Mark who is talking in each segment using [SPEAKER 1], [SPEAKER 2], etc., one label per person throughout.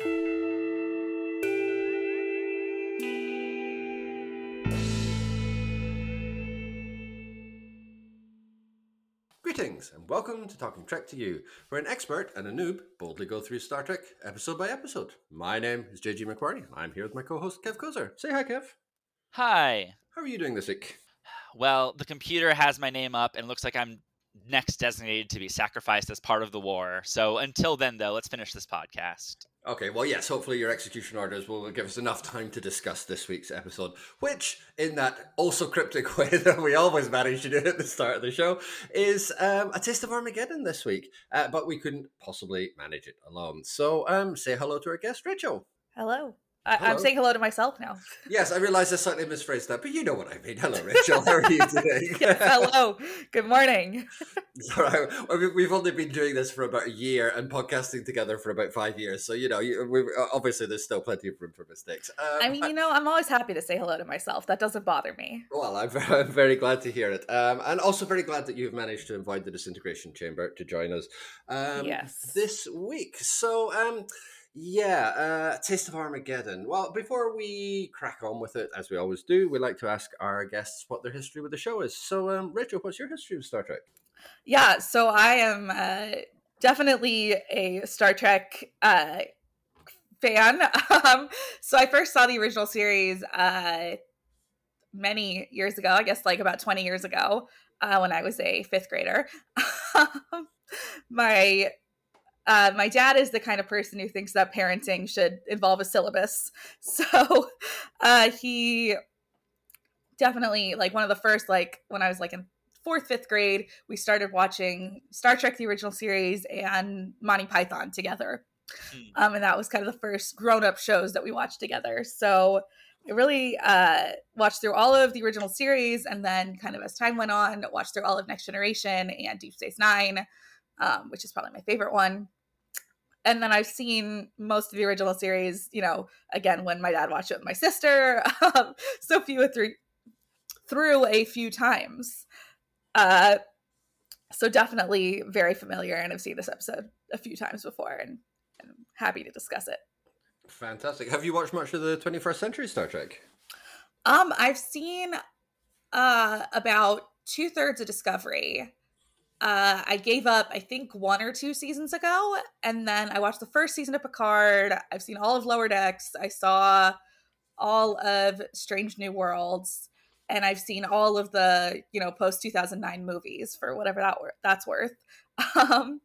[SPEAKER 1] Greetings and welcome to Talking Trek to You, where an expert and a noob boldly go through Star Trek episode by episode. My name is JG McQuarrie. I'm here with my co-host Kev Kozer. Say hi, Kev.
[SPEAKER 2] Hi.
[SPEAKER 1] How are you doing this week?
[SPEAKER 2] Well, the computer has my name up and looks like I'm next designated to be sacrificed as part of the war. So until then, though, let's finish this podcast.
[SPEAKER 1] Okay, well, yes, hopefully your execution orders will give us enough time to discuss this week's episode, which, in that also cryptic way that we always manage to do at the start of the show, is um, a taste of Armageddon this week. Uh, but we couldn't possibly manage it alone. So um, say hello to our guest, Rachel.
[SPEAKER 3] Hello. I-. I'm saying hello to myself now.
[SPEAKER 1] Yes, I realise I slightly misphrased that, but you know what I mean. Hello, Rachel. How are you today?
[SPEAKER 3] Yes, hello. Good morning.
[SPEAKER 1] All right. Well, we- We've only been doing this for about a year and podcasting together for about five years. So, you know, you, we obviously there's still plenty of room for mistakes. Um,
[SPEAKER 3] I mean, you know, I'm always happy to say hello to myself. That doesn't bother me.
[SPEAKER 1] Well, I'm very, I'm very glad to hear it. Um, and also very glad that you've managed to invite the Disintegration Chamber to join us um,
[SPEAKER 3] Yes.
[SPEAKER 1] this week. So, um, yeah, uh, Taste of Armageddon. Well, before we crack on with it, as we always do, we like to ask our guests what their history with the show is. So, um, Rachel, what's your history with Star Trek?
[SPEAKER 3] Yeah, so I am uh, definitely a Star Trek uh, fan. um, so I first saw the original series uh, many years ago, I guess like about 20 years ago, uh, when I was a fifth grader. my uh, my dad is the kind of person who thinks that parenting should involve a syllabus. So uh, he definitely like one of the first like when I was like in fourth fifth grade we started watching Star Trek the original series and Monty Python together.
[SPEAKER 2] Hmm.
[SPEAKER 3] Um, and that was kind of the first grown up shows that we watched together. So I really uh, watched through all of the original series, and then kind of as time went on, watched through all of Next Generation and Deep Space Nine, um, which is probably my favorite one. And then I've seen most of the original series, you know, again when my dad watched it with my sister. Um, so few through through a few times. Uh, so definitely very familiar, and I've seen this episode a few times before, and, and I'm happy to discuss it.
[SPEAKER 1] Fantastic. Have you watched much of the 21st century Star Trek?
[SPEAKER 3] Um, I've seen uh about two thirds of Discovery. Uh, I gave up, I think, one or two seasons ago, and then I watched the first season of Picard. I've seen all of Lower Decks. I saw all of Strange New Worlds, and I've seen all of the you know post two thousand nine movies for whatever that wor- that's worth. Um,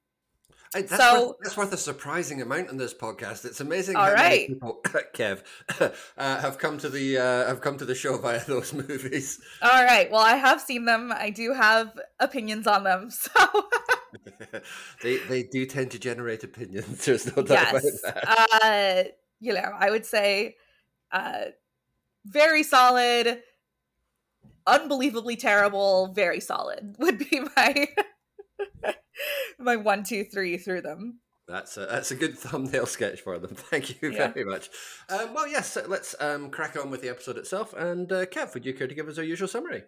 [SPEAKER 1] I, that's,
[SPEAKER 3] So-
[SPEAKER 1] worth, that's worth a surprising amount on this podcast. It's amazing
[SPEAKER 3] All
[SPEAKER 1] how many people, Kev, uh, have come to the uh, have come to the show via those movies.
[SPEAKER 3] all right, well, I have seen them. I do have opinions on them, so.
[SPEAKER 1] they they do tend to generate opinions. There's no doubt
[SPEAKER 3] yes
[SPEAKER 1] about that.
[SPEAKER 3] uh you know i would say uh very solid unbelievably terrible very solid would be my my one two three through them
[SPEAKER 1] That's a, that's a good thumbnail sketch for them. Thank you
[SPEAKER 3] Yeah.
[SPEAKER 1] very much. Um, well, yes, let's um, crack on with the episode itself. And uh, Kev, would you care to give us our usual summary?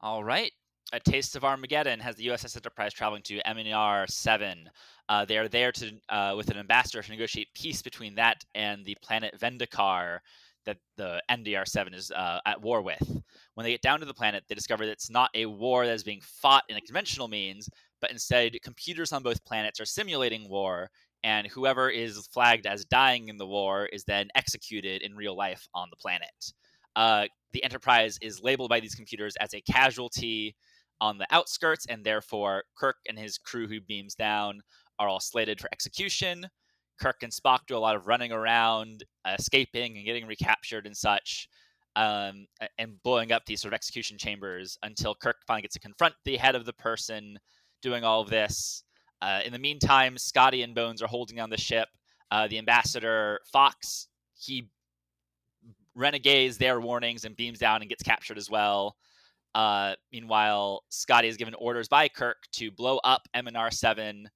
[SPEAKER 2] All right. A Taste of Armageddon has the USS Enterprise traveling to Eminiar 7. Uh, they are there to uh, with an ambassador to negotiate peace between that and the planet Vendikar that the Eminiar 7 is uh, at war with. When they get down to the planet, they discover that it's not a war that is being fought in a conventional means, but instead computers on both planets are simulating war, and whoever is flagged as dying in the war is then executed in real life on the planet. Uh, the Enterprise is labeled by these computers as a casualty on the outskirts, and therefore Kirk and his crew who beams down are all slated for execution. Kirk and Spock do a lot of running around, escaping and getting recaptured and such, um, and blowing up these sort of execution chambers until Kirk finally gets to confront the head of the person doing all of this. Uh, in the meantime, Scotty and Bones are holding down the ship. Uh, the ambassador Fox he renegades their warnings and beams down and gets captured as well. Uh, meanwhile, Scotty is given orders by Kirk to blow up Eminiar 7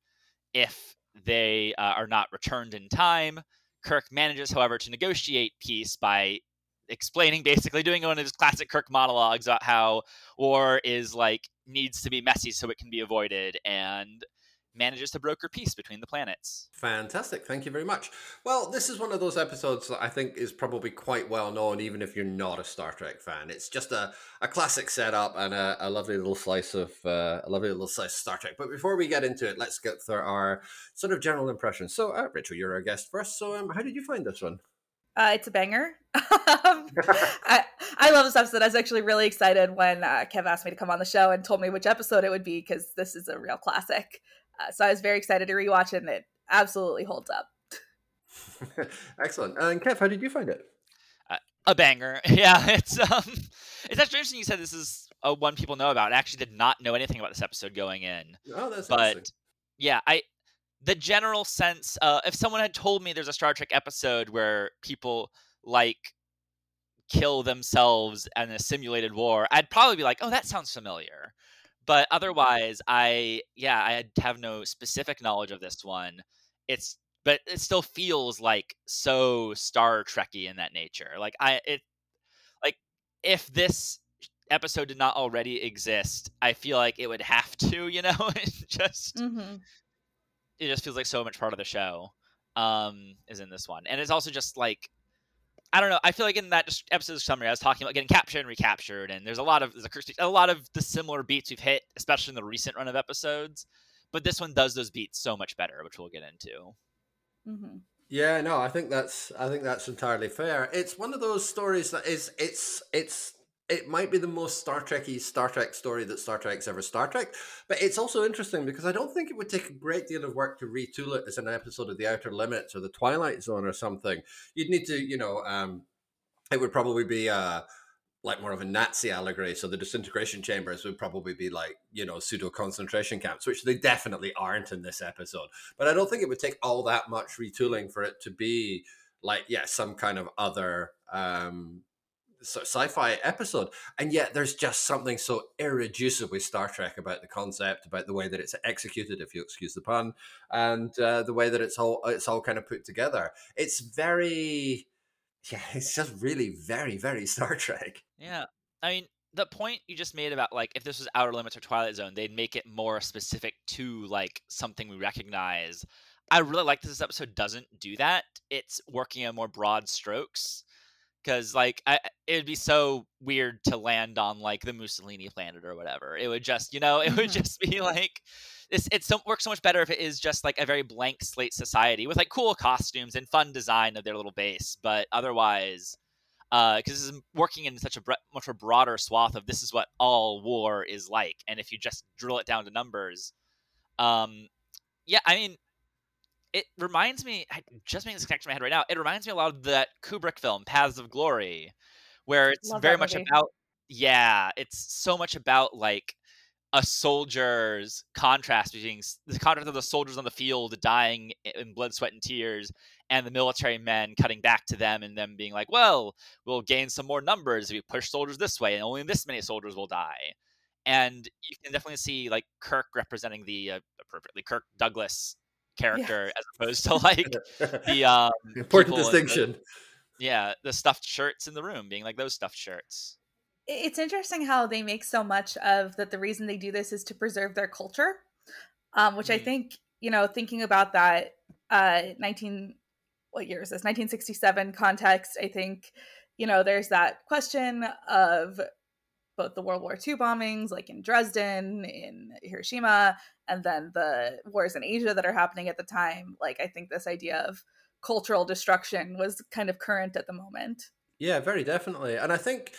[SPEAKER 2] if they uh, are not returned in time. Kirk manages, however, to negotiate peace by explaining, basically doing one of his classic Kirk monologues about how war is like needs to be messy so it can be avoided, and manages to broker peace between the planets.
[SPEAKER 1] Fantastic. Thank you very much. Well, this is one of those episodes that I think is probably quite well known, even if you're not a Star Trek fan. It's just a, a classic setup and a, a lovely little slice of uh, a lovely little slice of Star Trek. But before we get into it, let's get through our sort of general impressions. So, uh, Rachel, you're our guest first. So, um, how did you find this one?
[SPEAKER 3] Uh, it's a banger. Um, I, I love this episode. I was actually really excited when uh, Kev asked me to come on the show and told me which episode it would be because this is a real classic. Uh, so I was very excited to rewatch it, and it absolutely holds up.
[SPEAKER 1] Excellent. And Kev, how did you find it?
[SPEAKER 2] Uh, a banger. Yeah, it's um, it's actually interesting. You said this is a one people know about. I actually did not know anything about this episode going in.
[SPEAKER 1] Oh, that's
[SPEAKER 2] but yeah, I the general sense. Uh, if someone had told me there's a Star Trek episode where people like kill themselves in a simulated war, I'd probably be like, "Oh, that sounds familiar." But otherwise, I yeah, I have no specific knowledge of this one. It's but it still feels like so Star Trekky in that nature. Like I it like if this episode did not already exist, I feel like it would have to, you know, just
[SPEAKER 3] Mm-hmm.
[SPEAKER 2] It just feels like so much part of the show um is in this one. And it's also just like I don't know. I feel like in that just episode summary, I was talking about getting captured and recaptured, and there's a lot of there's a, a lot of the similar beats we've hit, especially in the recent run of episodes. But this one does those beats so much better, which we'll get into.
[SPEAKER 3] Mm-hmm.
[SPEAKER 1] Yeah, no, I think that's I think that's entirely fair. It's one of those stories that is it's it's it might be the most Star Trekky Star Trek story that Star Trek's ever Star Trek, but it's also interesting because I don't think it would take a great deal of work to retool it as an episode of The Outer Limits or The Twilight Zone or something. You'd need to, you know, um, it would probably be uh, like more of a Nazi allegory. So the disintegration chambers would probably be like, you know, pseudo concentration camps, which they definitely aren't in this episode. But I don't think it would take all that much retooling for it to be like, yeah, some kind of other um, sci-fi episode and yet there's just something so irreducibly star trek about the concept about the way that it's executed if you excuse the pun and uh, the way that it's all it's all kind of put together it's very yeah it's just really very very star trek
[SPEAKER 2] Yeah, I mean the point you just made about like if this was Outer Limits or Twilight Zone, they'd make it more specific to like something we recognize. I really like that this episode doesn't do that. It's working on more broad strokes because like I, it'd be so weird to land on like the Mussolini planet or whatever. It would just you know it would
[SPEAKER 3] Mhm.
[SPEAKER 2] just be like it's it so, works so much better if it is just like a very blank slate society with like cool costumes and fun design of their little base. But otherwise, because this is working in such a bre- much a broader swath of this is what all war is like, and if you just drill it down to numbers, um, yeah, I mean, it reminds me. I just making this connection in my head right now. It reminds me a lot of that Kubrick film, Paths of Glory, where it's
[SPEAKER 3] Love
[SPEAKER 2] very much about. Yeah, it's so much about like a soldier's contrast between the contrast of the soldiers on the field dying in blood, sweat, and tears, and the military men cutting back to them and them being like, "Well, we'll gain some more numbers if we push soldiers this way, and only this many soldiers will die." And you can definitely see like Kirk representing the uh, appropriately Kirk Douglas character as opposed to like the um,
[SPEAKER 1] important
[SPEAKER 2] in the-
[SPEAKER 1] distinction
[SPEAKER 2] yeah the stuffed shirts in the room being like those stuffed shirts.
[SPEAKER 3] It's interesting how they make so much of that. The reason they do this is to preserve their culture, um, which I
[SPEAKER 2] Mhm.
[SPEAKER 3] think you know, thinking about that uh, nineteen what year is this? Nineteen sixty seven context. I think you know, there's that question of both the World War II bombings, like in Dresden, in Hiroshima, and then the wars in Asia that are happening at the time. Like, I think this idea of cultural destruction was kind of current at the moment.
[SPEAKER 1] Yeah, very definitely. And I think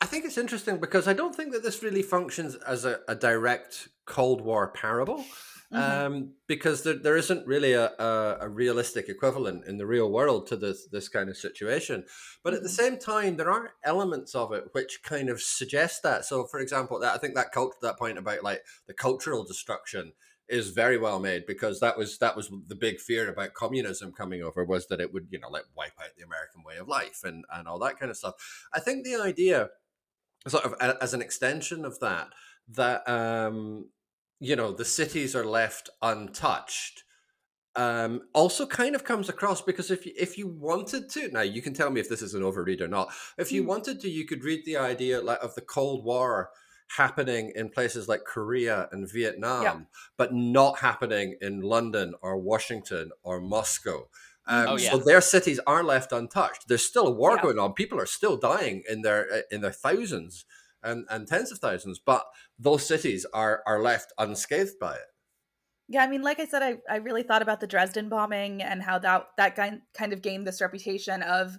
[SPEAKER 1] I think it's interesting because I don't think that this really functions as a, a direct Cold War parable.
[SPEAKER 3] Mhm.
[SPEAKER 1] Um, because there, there isn't really a, a, a realistic equivalent in the real world to this this kind of situation. But at the
[SPEAKER 3] Mhm.
[SPEAKER 1] same time, there are elements of it which kind of suggest that. So, for example, that I think that cult, that point about like the cultural destruction is very well made because that was that was the big fear about communism coming over was that it would you know like wipe out the American way of life and and all that kind of stuff. I think the idea, sort of as an extension of that, that um, you know the cities are left untouched. Um, also, kind of comes across because if you, if you wanted to, now you can tell me if this is an overread or not. If you
[SPEAKER 3] Mm.
[SPEAKER 1] wanted to, you could read the idea like of the Cold War happening in places like Korea and Vietnam, yeah. but not happening in London or Washington or Moscow. Um, oh, yeah. So their cities are left untouched. There's still a war yeah. going on. People are still dying in their uh, in their thousands and, and tens of thousands, but those cities are are left unscathed by it.
[SPEAKER 3] Yeah, I mean, like I said, I, I really thought about the Dresden bombing and how that that kind of gained this reputation of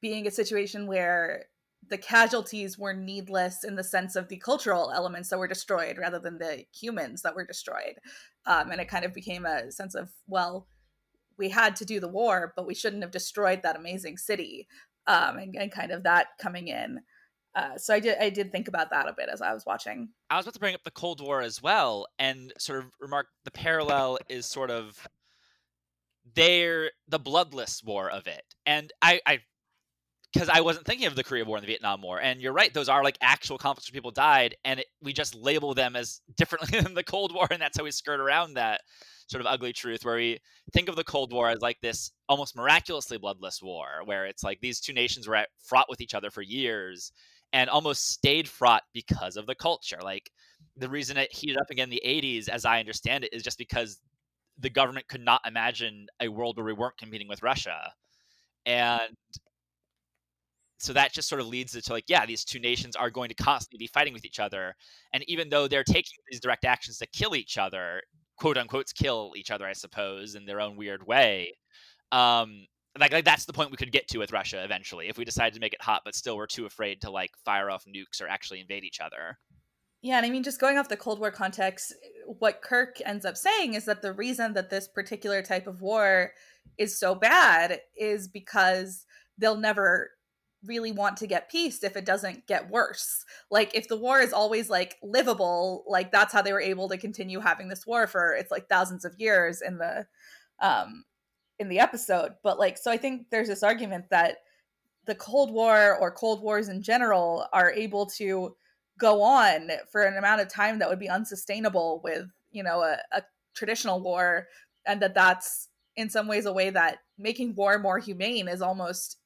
[SPEAKER 3] being a situation where the casualties were needless in the sense of the cultural elements that were destroyed rather than the humans that were destroyed. Um, and it kind of became a sense of, well, we had to do the war, but we shouldn't have destroyed that amazing city. Um, and, and kind of that coming in. Uh, so I did I did think about that a bit as I was watching.
[SPEAKER 2] I was about to bring up the Cold War as well, and sort of remark the parallel is sort of they're the bloodless war of it. And I, I because I wasn't thinking of the Korea War and the Vietnam War. And you're right; those are like actual conflicts where people died, and it, we just label them as differently than the Cold War, and that's how we skirt around that sort of ugly truth. Where we think of the Cold War as like this almost miraculously bloodless war, where it's like these two nations were at, fraught with each other for years, and almost stayed fraught because of the culture. Like the reason it heated up again in the 80s, as I understand it, is just because the government could not imagine a world where we weren't competing with Russia. And so that just sort of leads to like yeah these two nations are going to constantly be fighting with each other and even though they're taking these direct actions to kill each other quote unquote kill each other i suppose in their own weird way um like, like that's the point we could get to with russia eventually if we decided to make it hot but still we're too afraid to like fire off nukes or actually invade each other
[SPEAKER 3] yeah and i mean just going off the cold war context what kirk ends up saying is that the reason that this particular type of war is so bad is because they'll never really want to get peace if it doesn't get worse. Like if the war is always like livable, like that's how they were able to continue having this war for it's like thousands of years in the um in the episode. But like so I think there's this argument that the Cold War or Cold Wars in general are able to go on for an amount of time that would be unsustainable with, you know, a, a traditional war and that that's in some ways a way that making war more humane is almost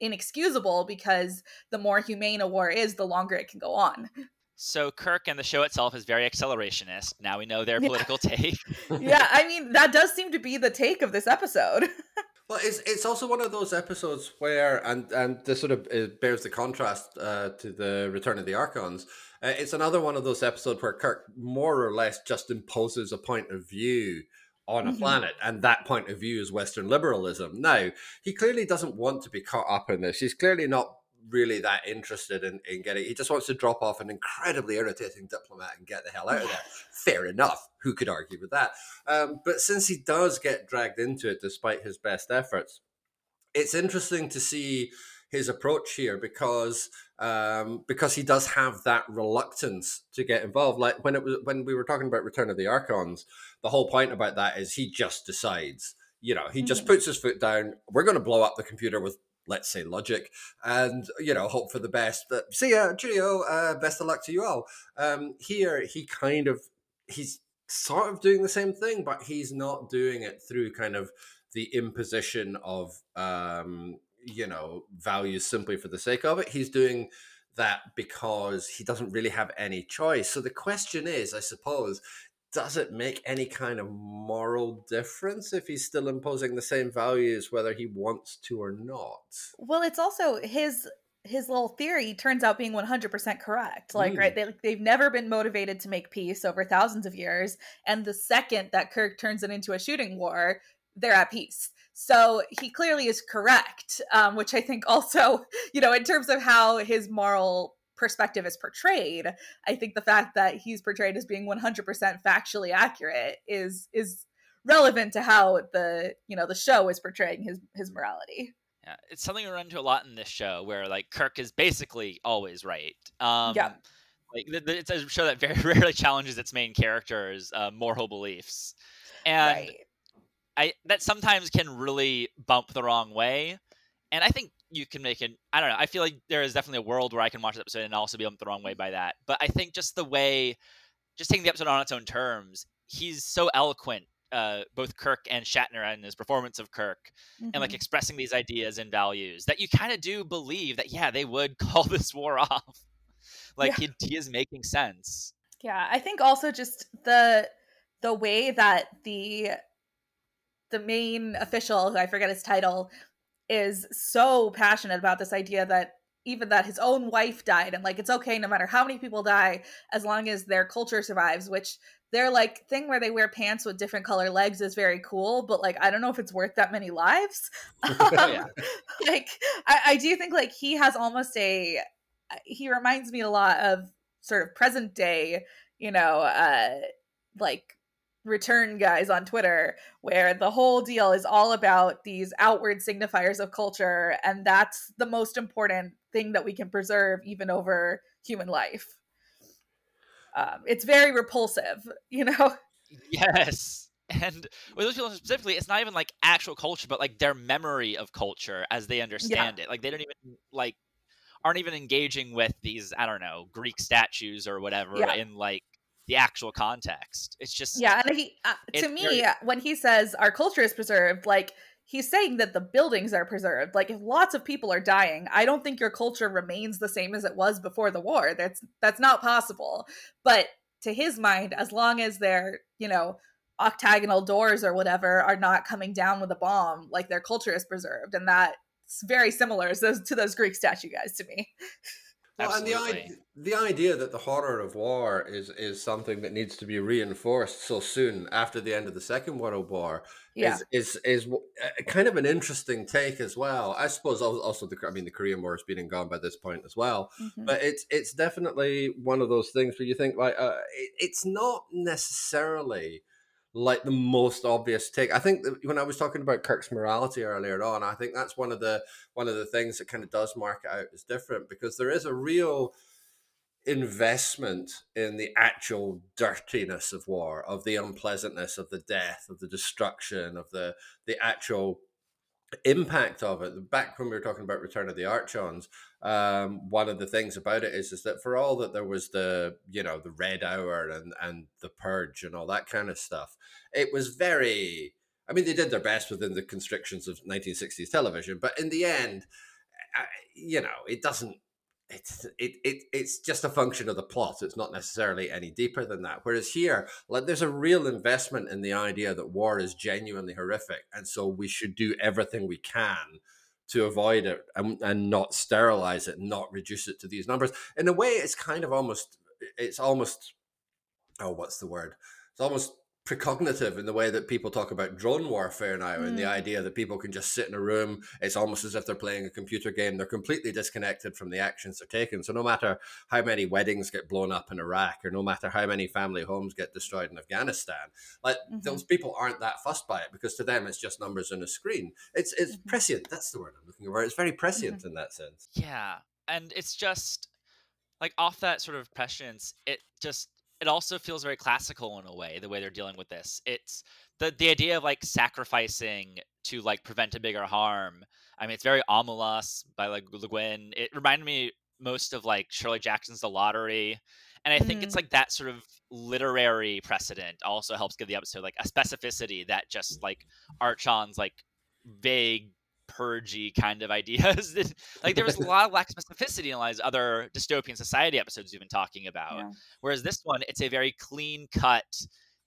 [SPEAKER 3] inexcusable because the more humane a war is, the longer it can go on.
[SPEAKER 2] So Kirk and the show itself is very accelerationist. Now we know their political
[SPEAKER 3] yeah.
[SPEAKER 2] take.
[SPEAKER 3] yeah, I mean that does seem to be the take of this episode.
[SPEAKER 1] well, it's it's also one of those episodes where, and and this sort of it bears the contrast uh, to the Return of the Archons. Uh, it's another one of those episodes where Kirk more or less just imposes a point of view on a mm-hmm. planet, and that point of view is Western liberalism. Now, he clearly doesn't want to be caught up in this. He's clearly not really that interested in, in getting he just wants to drop off an incredibly irritating diplomat and get the hell out of there fair enough who could argue with that um, but since he does get dragged into it despite his best efforts it's interesting to see his approach here because um, because he does have that reluctance to get involved. Like when it was when we were talking about Return of the Archons, the whole point about that is he just decides. You know, he just mm-hmm. puts his foot down. We're going to blow up the computer with let's say logic and you know hope for the best but see ya cheerio uh, best of luck to you all um here he kind of he's sort of doing the same thing but he's not doing it through kind of the imposition of um you know, values simply for the sake of it. He's doing that because he doesn't really have any choice. So the question is, I suppose, does it make any kind of moral difference if he's still imposing the same values whether he wants to or not?
[SPEAKER 3] Well, it's also his his little theory turns out being 100% correct like mm. right they, they've never been motivated to make peace over thousands of years and the second that kirk turns it into a shooting war they're at peace so he clearly is correct, um, which I think also, you know, in terms of how his moral perspective is portrayed, I think the fact that he's portrayed as being 100% factually accurate is is relevant to how the you know the show is portraying his his morality.
[SPEAKER 2] Yeah, it's something we run into a lot in this show, where like Kirk is basically always right. Um, yeah. Like it's a show that very rarely challenges its main character's uh, moral beliefs, and right. I that sometimes can really bump the wrong way. And I think you can make it I don't know. I feel like there is definitely a world where I can watch the episode and also be bumped the wrong way by that. But I think just the way just taking the episode on its own terms, he's so eloquent uh, both Kirk and Shatner and his performance of Kirk, mm-hmm. and like mm-hmm. expressing these ideas and values that you kind of do believe that yeah they would call this war off. like yeah. he, he is making sense.
[SPEAKER 3] Yeah, I think also just the the way that the the main official, who I forget his title, is so passionate about this idea that even that his own wife died and like it's okay no matter how many people die as long as their culture survives which their like thing where they wear pants with different color legs is very cool but like i don't know if it's worth that many lives yeah. like I, I do think like he has almost a he reminds me a lot of sort of present day you know uh like return guys on Twitter where the whole deal is all about these outward signifiers of culture and that's the most important thing that we can preserve even over human life. Um, it's very repulsive, you know.
[SPEAKER 2] Yes. And with those people specifically, it's not even like actual culture, but like their memory of culture as they understand yeah. it. Like they don't even like aren't even engaging with these, I don't know, Greek statues or whatever yeah. in like the actual context. It's just
[SPEAKER 3] yeah, and he uh, to me when he says our culture is preserved, like he's saying that the buildings are preserved. Like if lots of people are dying, I don't think your culture remains the same as it was before the war. That's that's not possible. But to his mind, as long as they're you know octagonal doors or whatever are not coming down with a bomb, like their culture is preserved, and that's very similar to those, to those Greek statue guys to me.
[SPEAKER 1] Well, and the the idea that the horror of war is is something that needs to be reinforced so soon after the end of the Second World War yeah. is is is uh, kind of an interesting take as well. I suppose also the I mean the Korean War has been and gone by this point as well, mm-hmm. but it's it's definitely one of those things where you think like uh, it, it's not necessarily like the most obvious take. I think when I was talking about Kirk's morality earlier on, I think that's one of the one of the things that kind of does mark it out as different because there is a real investment in the actual dirtiness of war, of the unpleasantness of the death, of the destruction, of the the actual impact of it. Back when we were talking about Return of the Archons, um, one of the things about it is is that for all that there was the you know the Red Hour and and the Purge and all that kind of stuff, it was very. I mean, they did their best within the constrictions of 1960s television, but in the end, you know, it doesn't it's it, it it's just a function of the plot. It's not necessarily any deeper than that. Whereas here, like there's a real investment in the idea that war is genuinely horrific, and so we should do everything we can to avoid it and, and not sterilize it, not reduce it to these numbers. In a way, it's kind of almost it's almost oh, what's the word? It's almost precognitive in the way that people talk about drone warfare now mm. and the mm. idea that people can just sit in a room it's almost as if they're playing a computer game they're completely disconnected from the actions they're taking so no matter how many weddings get blown up in iraq or no matter how many family homes get destroyed in afghanistan like mm-hmm. those people aren't that fussed by it because to them it's just numbers on a screen it's it's mm-hmm. prescient that's the word i'm looking for it's very prescient mm-hmm. in that sense
[SPEAKER 2] yeah and it's just like off that sort of prescience it just it also feels very classical in a way the way they're dealing with this. It's the the idea of like sacrificing to like prevent a bigger harm. I mean it's very Omelas by like le guin. It reminded me most of like shirley jackson's the lottery and i think mm. it's like that sort of literary precedent also helps give the episode like a specificity that just like archon's like vague purgy kind of ideas. like there was a lot of lack of specificity in a lot of other dystopian society episodes we've been talking about. Yeah. Whereas this one, it's a very clean cut.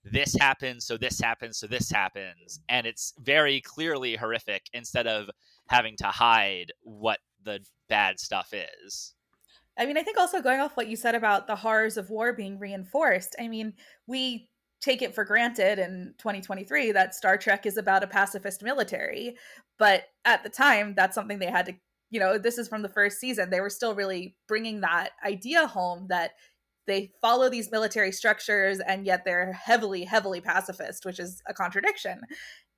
[SPEAKER 2] This happens, so this happens, so this happens, and it's very clearly horrific instead of having to hide what the bad stuff is.
[SPEAKER 3] I mean, I think also going off what you said about the horrors of war being reinforced. I mean, we take it for granted in 2023 that Star Trek is about a pacifist military. But at the time, that's something they had to, you know, this is from the first season. They were still really bringing that idea home that they follow these military structures and yet they're heavily, heavily pacifist, which is a contradiction.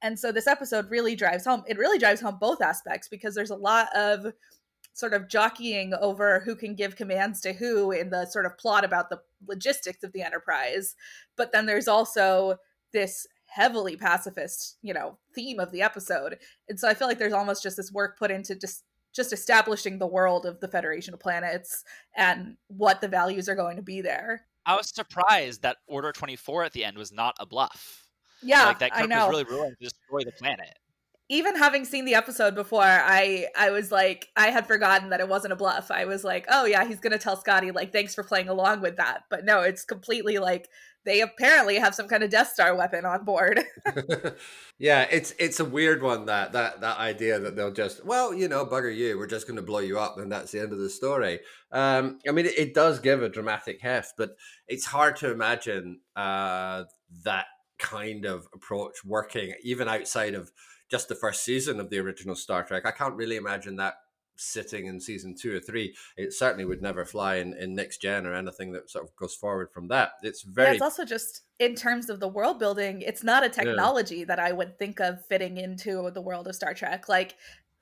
[SPEAKER 3] And so this episode really drives home, it really drives home both aspects because there's a lot of sort of jockeying over who can give commands to who in the sort of plot about the logistics of the enterprise. But then there's also this heavily pacifist, you know, theme of the episode. And so I feel like there's almost just this work put into just just establishing the world of the Federation of Planets and what the values are going to be there.
[SPEAKER 2] I was surprised that Order 24 at the end was not a bluff.
[SPEAKER 3] Yeah,
[SPEAKER 2] like that
[SPEAKER 3] Kirk I know.
[SPEAKER 2] was really willing to destroy the planet
[SPEAKER 3] even having seen the episode before, I I was like, I had forgotten that it wasn't a bluff. I was like, oh yeah, he's gonna tell Scotty like, thanks for playing along with that. But no, it's completely like they apparently have some kind of Death Star weapon on board.
[SPEAKER 1] yeah, it's it's a weird one that that that idea that they'll just well, you know, bugger you, we're just to blow you up, and that's the end of the story. Um, I mean, it, it does give a dramatic heft, but it's hard to imagine uh, that kind of approach working even outside of just the first season of the original Star Trek. I can't really imagine that sitting in season two or three. It certainly would never fly in, in next gen or anything that sort of goes forward from that. It's very. Yeah,
[SPEAKER 3] it's also just in terms of the world building. It's not a technology yeah. that I would think of fitting into the world of Star Trek. Like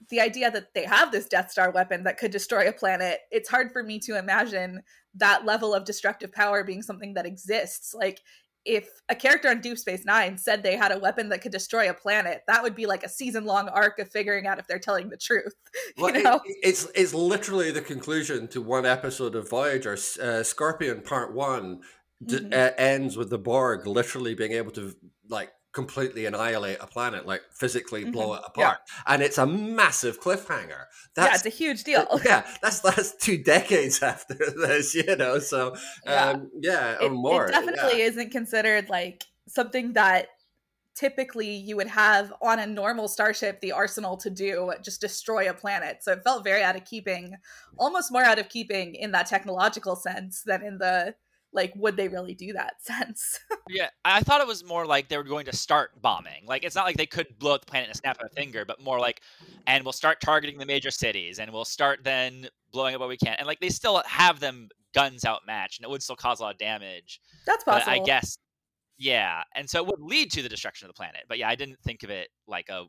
[SPEAKER 3] the idea that they have this Death Star weapon that could destroy a planet. It's hard for me to imagine that level of destructive power being something that exists. Like if a character on Deep Space Nine said they had a weapon that could destroy a planet, that would be like a season long arc of figuring out if they're telling the truth.
[SPEAKER 1] Well, you know? it, it's it's literally the conclusion to one episode of Voyager. Uh, Scorpion Part One mm-hmm. d- uh, ends with the Borg literally being able to like completely annihilate a planet, like physically blow mm-hmm. it apart. Yeah. And it's a massive cliffhanger.
[SPEAKER 3] That's, yeah, it's a huge deal.
[SPEAKER 1] Yeah, that's that's two decades after this, you know. So yeah, um, yeah
[SPEAKER 3] it,
[SPEAKER 1] more.
[SPEAKER 3] It definitely
[SPEAKER 1] yeah.
[SPEAKER 3] isn't considered like something that typically you would have on a normal starship the arsenal to do just destroy a planet so it felt very out of keeping almost more out of keeping in that technological sense than in the like would they really do that sense?
[SPEAKER 2] Yeah i thought it was more like they were going to start bombing. Like it's not like they could blow up the planet in a snap of a finger but more like and we'll start targeting the major cities and we'll start then blowing up what we can. And like they still have them guns outmatched and it would still cause a lot of damage.
[SPEAKER 3] That's possible
[SPEAKER 2] i guess yeah and so it would lead to the destruction of the planet but yeah i didn't think of it like a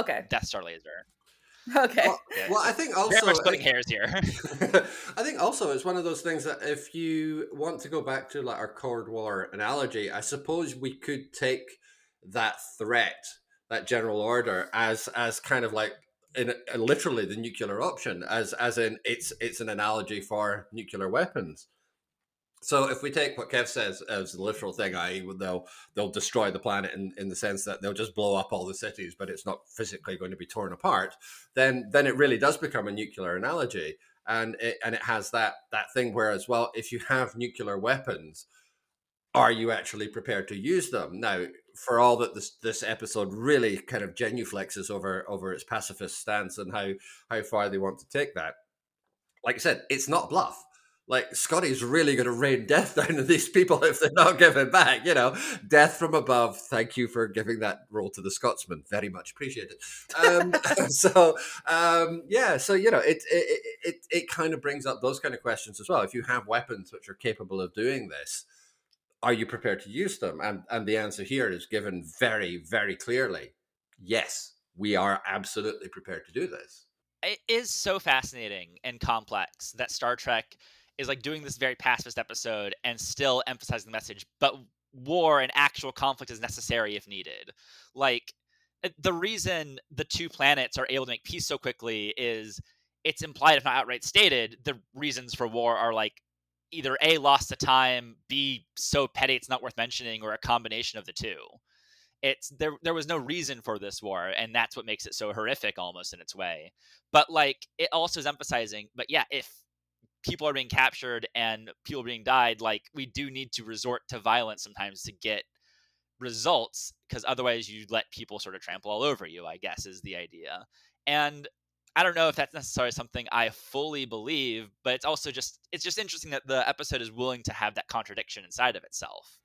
[SPEAKER 3] okay.
[SPEAKER 2] death star laser
[SPEAKER 3] Okay.
[SPEAKER 1] Well, well, I think also
[SPEAKER 2] very much splitting hairs here.
[SPEAKER 1] I think also it's one of those things that if you want to go back to like our Cold War analogy, I suppose we could take that threat, that general order, as as kind of like in literally the nuclear option, as as in it's it's an analogy for nuclear weapons. So if we take what Kev says as the literal thing, i.e., they'll they'll destroy the planet in, in the sense that they'll just blow up all the cities, but it's not physically going to be torn apart, then then it really does become a nuclear analogy, and it and it has that that thing where as well, if you have nuclear weapons, are you actually prepared to use them? Now, for all that this this episode really kind of genuflexes over over its pacifist stance and how how far they want to take that, like I said, it's not bluff like Scotty's really going to rain death down on these people if they're not giving back. You know, death from above. Thank you for giving that role to the Scotsman. Very much appreciated. Um, so um, yeah, so you know, it, it it it kind of brings up those kind of questions as well. If you have weapons which are capable of doing this, are you prepared to use them? And and the answer here is given very very clearly. Yes, we are absolutely prepared to do this.
[SPEAKER 2] It is so fascinating and complex that Star Trek is like doing this very pacifist episode and still emphasizing the message, but war and actual conflict is necessary if needed. Like eh, the reason the two planets are able to make peace so quickly is it's implied, if not outright stated, the reasons for war are like either A, lost to time, B, so petty it's not worth mentioning, or a combination of the two. It's there there was no reason for this war, and that's what makes it so horrific almost in its way. But like it also is emphasizing, but yeah, if people are being captured and people being died, like we do need to resort to violence sometimes to get results because otherwise you let people sort of trample all over you, I guess is the idea. And I don't know if that's necessarily something I fully believe, but it's also just it's just interesting that the episode is willing to have that contradiction inside of itself.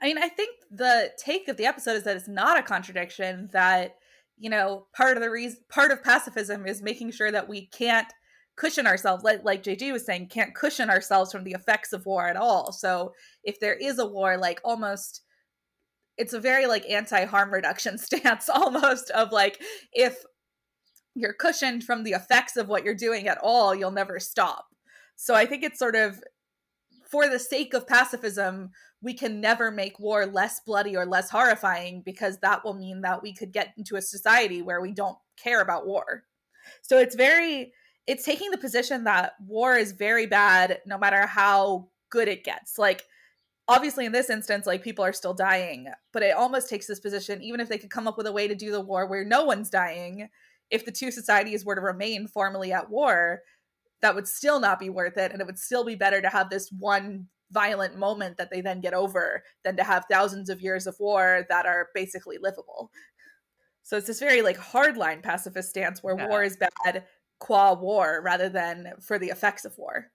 [SPEAKER 3] I mean, I think the take of the episode is that it's not a contradiction that you know, part of the reason part of pacifism is making sure that we can't cushion ourselves like like JG was saying can't cushion ourselves from the effects of war at all. So if there is a war like almost it's a very like anti-harm reduction stance almost of like if you're cushioned from the effects of what you're doing at all, you'll never stop. So I think it's sort of for the sake of pacifism, we can never make war less bloody or less horrifying because that will mean that we could get into a society where we don't care about war. So it's very it's taking the position that war is very bad no matter how good it gets. Like obviously in this instance like people are still dying but it almost takes this position even if they could come up with a way to do the war where no one's dying if the two societies were to remain formally at war that would still not be worth it and it would still be better to have this one violent moment that they then get over than to have thousands of years of war that are basically livable so it's this very like hardline pacifist stance where
[SPEAKER 2] Yeah.
[SPEAKER 3] war is bad qua war rather than for the effects of war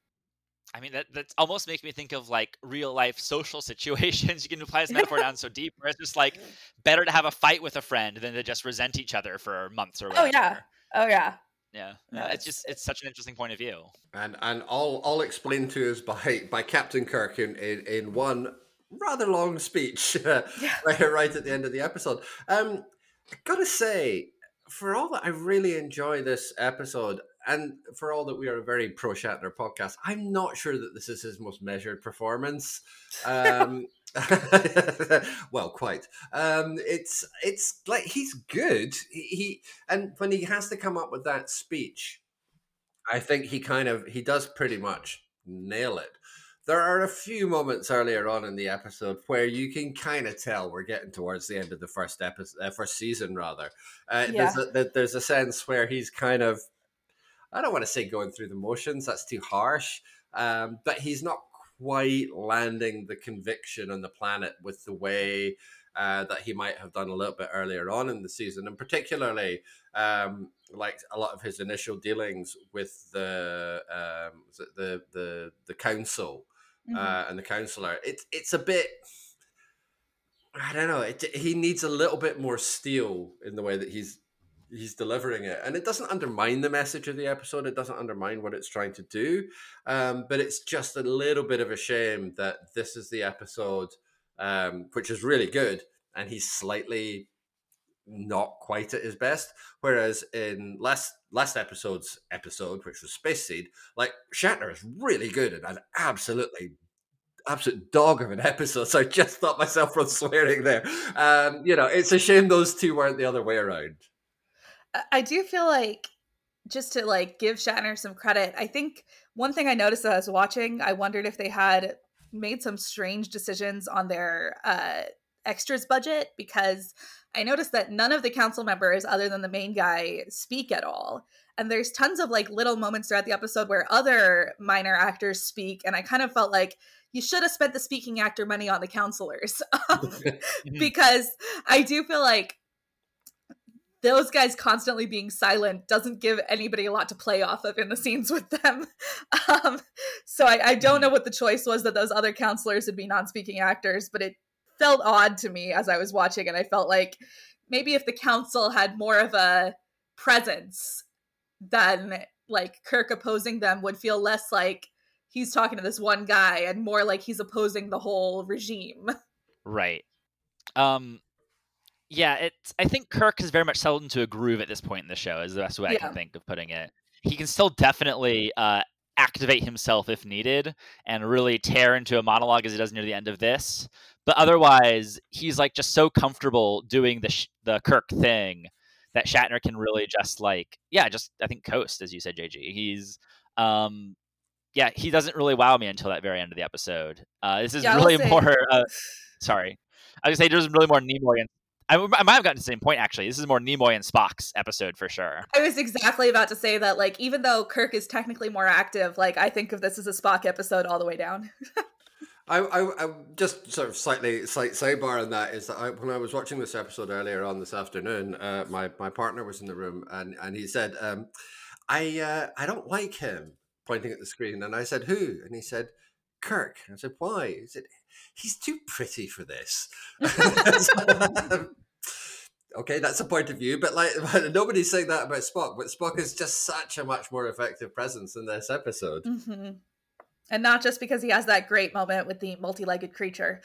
[SPEAKER 2] I mean, that that almost makes me think of like real life social situations. You can apply this metaphor down so deep, where it's just like better to have a fight with a friend than to just resent each other for months or whatever.
[SPEAKER 3] Oh, yeah. oh yeah
[SPEAKER 2] yeah.
[SPEAKER 3] No, it's-
[SPEAKER 2] it's just it's such an interesting point of view.
[SPEAKER 1] and and all all explained to us by by Captain Kirk in in, in one rather long speech
[SPEAKER 3] Yeah.
[SPEAKER 1] right, right at the end of the episode. Um, I gotta say, for all that I really enjoy this episode, and for all that we are a very pro Shatner podcast, I'm not sure that this is his most measured performance. Um, well, quite. Um, it's it's like he's good. He, he and when he has to come up with that speech, I think he kind of he does pretty much nail it. There are a few moments earlier on in the episode where you can kind of tell we're getting towards the end of the first episode, uh, first season rather. Uh, there's, a, there- there's a sense where he's kind of, I don't want to say going through the motions. That's too harsh. Um, but he's not quite landing the conviction on the planet with the way uh, that he might have done a little bit earlier on in the season, and particularly um, like a lot of his initial dealings with the um, the the the council
[SPEAKER 3] Mhm.
[SPEAKER 1] uh, and the counselor. It's it's a bit. I don't know. It, he needs a little bit more steel in the way that he's he's delivering it, and it doesn't undermine the message of the episode. It doesn't undermine what it's trying to do, um, but it's just a little bit of a shame that this is the episode, um, which is really good, and he's slightly not quite at his best. Whereas in last last episode's episode, which was Space Seed, like Shatner is really good and an absolutely absolute dog of an episode. So I just stopped myself from swearing there. Um, you know, it's a shame those two weren't the other way around.
[SPEAKER 3] I- do feel like just to like give Shatner some credit, I think one thing I noticed as I was watching, I wondered if they had made some strange decisions on their uh extras budget because I noticed that none of the council members other than the main guy speak at all. And there's tons of like little moments throughout the episode where other minor actors speak and I kind of felt like you should have spent the speaking actor money on the counselors. Um, mhm. because I do feel like those guys constantly being silent doesn't give anybody a lot to play off of in the scenes with them. Um, so I, I don't mm-hmm. know what the choice was that those other counselors would be non-speaking actors, but it felt odd to me as I was watching, and I felt like maybe if the council had more of a presence, then like Kirk opposing them would feel less like he's talking to this one guy and more like he's opposing the whole regime.
[SPEAKER 2] Right. Um yeah, it's I think Kirk has very much settled into a groove at this point in the show, is the best way I can think of putting it. He can still definitely uh activate himself if needed and really tear into a monologue as he does near the end of this. But otherwise, he's like just so comfortable doing the sh- the Kirk thing that Shatner can really just like yeah, just I think coast as you said JG. He's um yeah, he doesn't really wow me until that very end of the episode. Uh, this is
[SPEAKER 3] Yeah,
[SPEAKER 2] really more. Uh, sorry, I was gonna say there's really more Nimoy and I, I might have gotten to the same point actually. This is more Nimoy and Spock's episode for sure.
[SPEAKER 3] I was exactly about to say that, like, even though Kirk is technically more active, like, I think of this as a Spock episode all the way down.
[SPEAKER 1] I, I, I just sort of slightly slight sidebar on that is that I, when I was watching this episode earlier on this afternoon, uh, my my partner was in the room and and he said, um, "I uh, I don't like him," pointing at the screen, and I said, "Who?" And he said, "Kirk." And I said, "Why?" He said, "He's too pretty for this." okay, that's a point of view, but like nobody's saying that about Spock. But Spock is just such a much more effective presence in this episode.
[SPEAKER 3] hmm And not just because he has that great moment with the multi legged creature,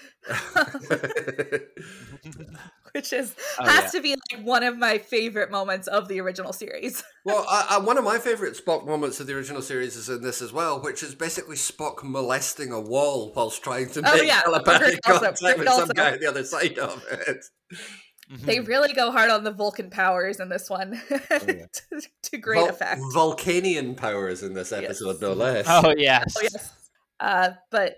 [SPEAKER 3] which is
[SPEAKER 2] Oh,
[SPEAKER 3] has
[SPEAKER 2] yeah.
[SPEAKER 3] to be like one of my favorite moments of the original series.
[SPEAKER 1] Well, I, I, one of my favorite Spock moments of the original series is in this as well, which is basically Spock molesting a wall whilst trying to
[SPEAKER 3] Oh,
[SPEAKER 1] make
[SPEAKER 3] yeah.
[SPEAKER 1] telepathic
[SPEAKER 3] Great
[SPEAKER 1] contact
[SPEAKER 3] great
[SPEAKER 1] with some guy on the other side of it.
[SPEAKER 3] They
[SPEAKER 2] Mhm.
[SPEAKER 3] really go hard on the Vulcan powers in this one to, to great
[SPEAKER 1] Vul-
[SPEAKER 3] effect.
[SPEAKER 1] Vulcanian powers in this episode, no less.
[SPEAKER 2] Oh yes.
[SPEAKER 3] Oh, yes. Uh, but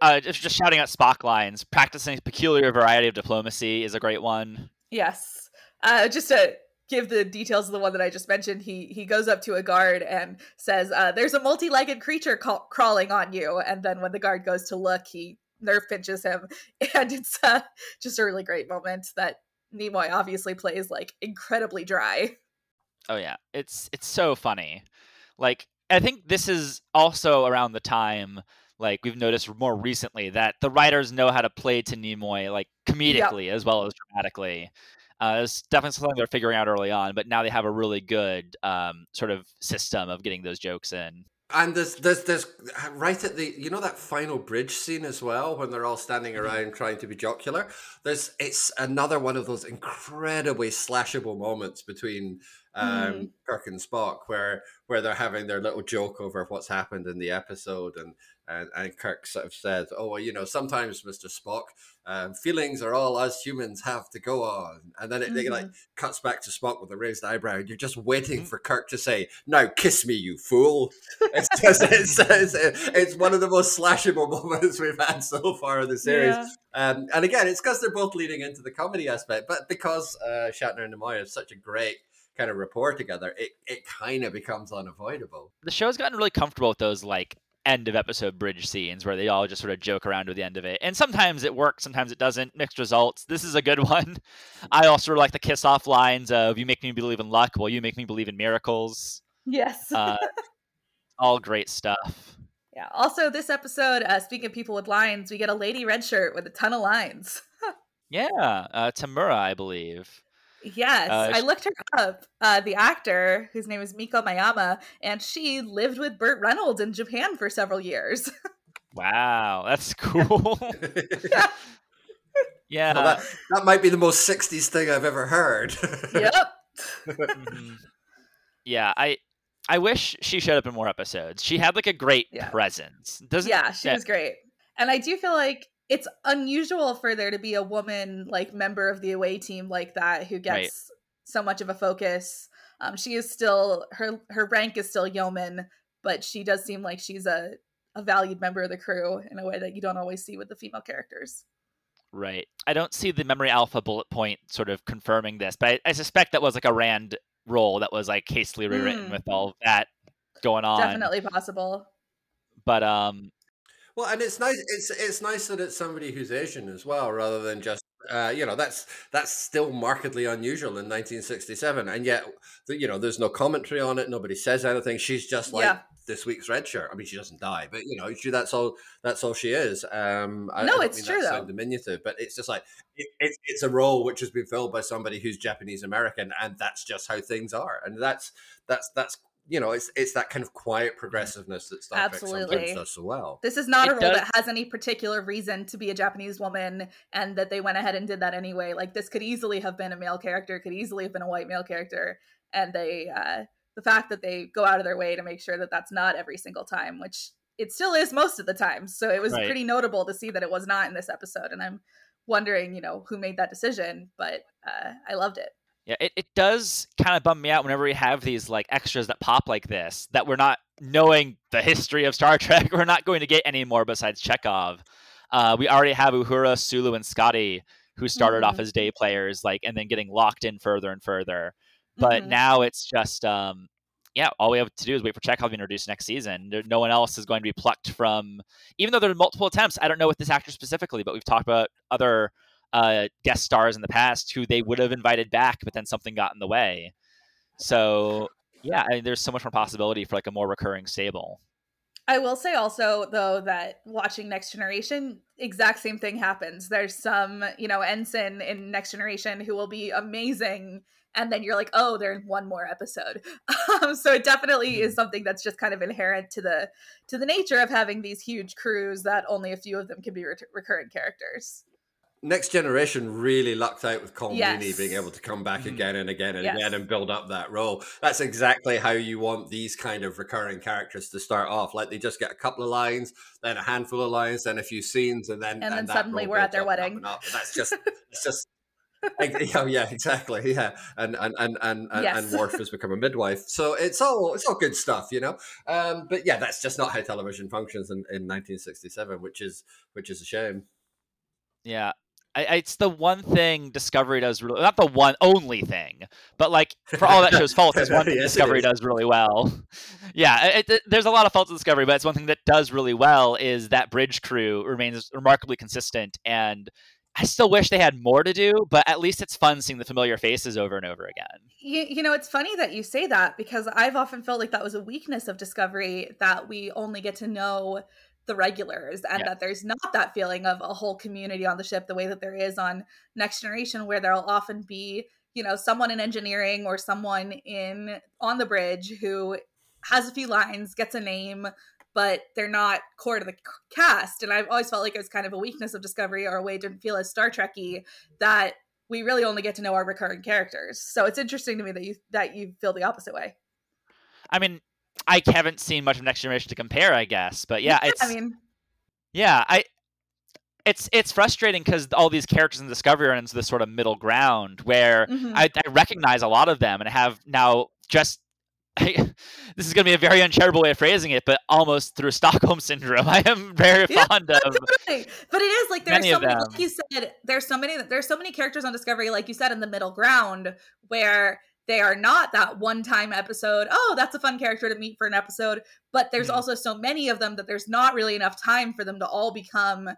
[SPEAKER 2] uh, just, just shouting out Spock lines. Practicing peculiar variety of diplomacy is a great one.
[SPEAKER 3] Yes. Uh, just to give the details of the one that I just mentioned, he he goes up to a guard and says, uh, "There's a multi-legged creature ca- crawling on you." And then when the guard goes to look, he nerve pinches him, and it's uh, just a really great moment that Nimoy obviously plays like incredibly dry.
[SPEAKER 2] Oh yeah, it's it's so funny. Like I think this is also around the time like we've noticed more recently that the writers know how to play to Nimoy like comedically yep. as well as dramatically. Uh, it's definitely something they're figuring out early on, but now they have a really good um, sort of system of getting those jokes in.
[SPEAKER 1] And there's, there's, there's right at the, you know, that final bridge scene as well when they're all standing mm-hmm. around trying to be jocular. There's, it's another one of those incredibly slashable moments between um, mm. Kirk and Spock, where where they're having their little joke over what's happened in the episode, and and, and Kirk sort of said, "Oh, well, you know, sometimes, Mister Spock, um, feelings are all us humans have to go on." And then it, mm-hmm. like cuts back to Spock with a raised eyebrow, and you're just waiting mm-hmm. for Kirk to say, "Now kiss me, you fool." It's just it's, it's, it's, one of the most slashable moments we've had so far in the series. Yeah. Um, and again, it's because they're both leading into the comedy aspect, but because uh, Shatner and Nimoy have such a great kind of rapport together, it, it kind of becomes unavoidable.
[SPEAKER 2] The show's gotten really comfortable with those like end of episode bridge scenes where they all just sort of joke around to the end of it. And sometimes it works, sometimes it doesn't. Mixed results. This is a good one. I also like the kiss off lines of "You make me believe in luck, while you make me believe in miracles."
[SPEAKER 3] Yes. uh,
[SPEAKER 2] all great stuff.
[SPEAKER 3] Yeah. Also, this episode, uh, speaking of people with lines, we get a lady red shirt with a ton of lines.
[SPEAKER 2] yeah, uh, Tamura, I believe.
[SPEAKER 3] Yes, uh, I looked her up. Uh, the actor, whose name is Miko Mayama, and she lived with Burt Reynolds in Japan for several years.
[SPEAKER 2] wow, that's cool. yeah. yeah.
[SPEAKER 1] Well, that, that might be the most 60s thing I've ever heard.
[SPEAKER 3] yep.
[SPEAKER 2] mm-hmm. Yeah, I I wish she showed up in more episodes. She had like a great yeah. presence. Doesn't
[SPEAKER 3] Yeah, she was great. And I do feel like it's unusual for there to be a woman like member of the away team like that who gets right. so much of a focus. Um, she is still her her rank is still yeoman, but she does seem like she's a a valued member of the crew in a way that you don't always see with the female characters.
[SPEAKER 2] Right. I don't see the memory alpha bullet point sort of confirming this, but I, I suspect that was like a Rand role that was like hastily rewritten mm. with all that going on.
[SPEAKER 3] Definitely possible.
[SPEAKER 2] But um
[SPEAKER 1] well, and it's nice. It's it's nice that it's somebody who's Asian as well, rather than just uh, you know that's that's still markedly unusual in 1967, and yet you know there's no commentary on it. Nobody says anything. She's just like yeah. this week's red shirt. I mean, she doesn't die, but you know, she, that's all. That's all she is. Um, I,
[SPEAKER 3] no,
[SPEAKER 1] I
[SPEAKER 3] it's true though.
[SPEAKER 1] Diminutive, but it's just like it, it's it's a role which has been filled by somebody who's Japanese American, and that's just how things are, and that's that's that's you know, it's it's that kind of quiet progressiveness that Star Absolutely. Trek sometimes does so well.
[SPEAKER 3] This is not it a role does. that has any particular reason to be a Japanese woman, and that they went ahead and did that anyway. Like this could easily have been a male character, could easily have been a white male character, and they uh, the fact that they go out of their way to make sure that that's not every single time, which it still is most of the time. So it was right. pretty notable to see that it was not in this episode, and I'm wondering, you know, who made that decision, but uh, I loved it.
[SPEAKER 2] Yeah, it, it does kind of bum me out whenever we have these like extras that pop like this that we're not knowing the history of Star Trek. We're not going to get any more besides Chekov. Uh, we already have Uhura, Sulu, and Scotty who started mm-hmm. off as day players, like, and then getting locked in further and further. But mm-hmm. now it's just, um, yeah, all we have to do is wait for Chekov to be introduced next season. There, no one else is going to be plucked from, even though there are multiple attempts. I don't know with this actor specifically, but we've talked about other uh, guest stars in the past who they would have invited back, but then something got in the way. So yeah, I mean, there's so much more possibility for like a more recurring stable.
[SPEAKER 3] I will say also though that watching Next Generation, exact same thing happens. There's some, you know, ensign in Next Generation who will be amazing, and then you're like, oh, they're in one more episode. Um, so it definitely mm-hmm. is something that's just kind of inherent to the to the nature of having these huge crews that only a few of them can be re- recurring characters.
[SPEAKER 1] Next Generation really lucked out with Colm yes. Meaney being able to come back mm-hmm. again and again and yes. again and build up that role. That's exactly how you want these kind of recurring characters to start off. Like they just get a couple of lines, then a handful of lines, then a few scenes, and then
[SPEAKER 3] and, and then suddenly we're at their wedding.
[SPEAKER 1] That's just it's just yeah, yeah, exactly. Yeah, and and and and and,
[SPEAKER 3] Yes.
[SPEAKER 1] and Worf has become a midwife. So it's all it's all good stuff, you know. Um, but yeah, that's just not how television functions in, in 1967, which is which is a shame.
[SPEAKER 2] Yeah. I, I- it's the one thing Discovery does really not the one only thing, but like for all that show's faults, it's one thing
[SPEAKER 1] Yes,
[SPEAKER 2] Discovery does really well. yeah, it, it- there's a lot of faults in Discovery, but it's one thing that does really well is that bridge crew remains remarkably consistent, and I still wish they had more to do, but at least it's fun seeing the familiar faces over and over again.
[SPEAKER 3] You, you know, it's funny that you say that because I've often felt like that was a weakness of Discovery that we only get to know the regulars and
[SPEAKER 2] Yeah.
[SPEAKER 3] that there's not that feeling of a whole community on the ship the way that there is on Next Generation, where there'll often be, you know, someone in engineering or someone in on the bridge who has a few lines, gets a name, but they're not core to the cast. And I've always felt like it was kind of a weakness of Discovery or a way it didn't feel as Star Trekky that we really only get to know our recurring characters. So it's interesting to me that you that you feel the opposite way.
[SPEAKER 2] I mean, I haven't seen much of Next Generation to compare, I guess, but yeah, it's
[SPEAKER 3] I mean,
[SPEAKER 2] Yeah, I it's it's frustrating because all these characters in Discovery are in this sort of middle ground where
[SPEAKER 3] mhm.
[SPEAKER 2] I, I recognize a lot of them and have now just this is going to be a very uncharitable way of phrasing it, but almost through Stockholm syndrome, I am very
[SPEAKER 3] Yeah,
[SPEAKER 2] fond of.
[SPEAKER 3] Totally. But it is like there's so many, like you said, there's so many there's so many characters on Discovery, like you said, in the middle ground where they are not that one time episode. Oh, that's a fun character to meet for an episode. But there's
[SPEAKER 2] Mhm.
[SPEAKER 3] also so many of them that there's not really enough time for them to all become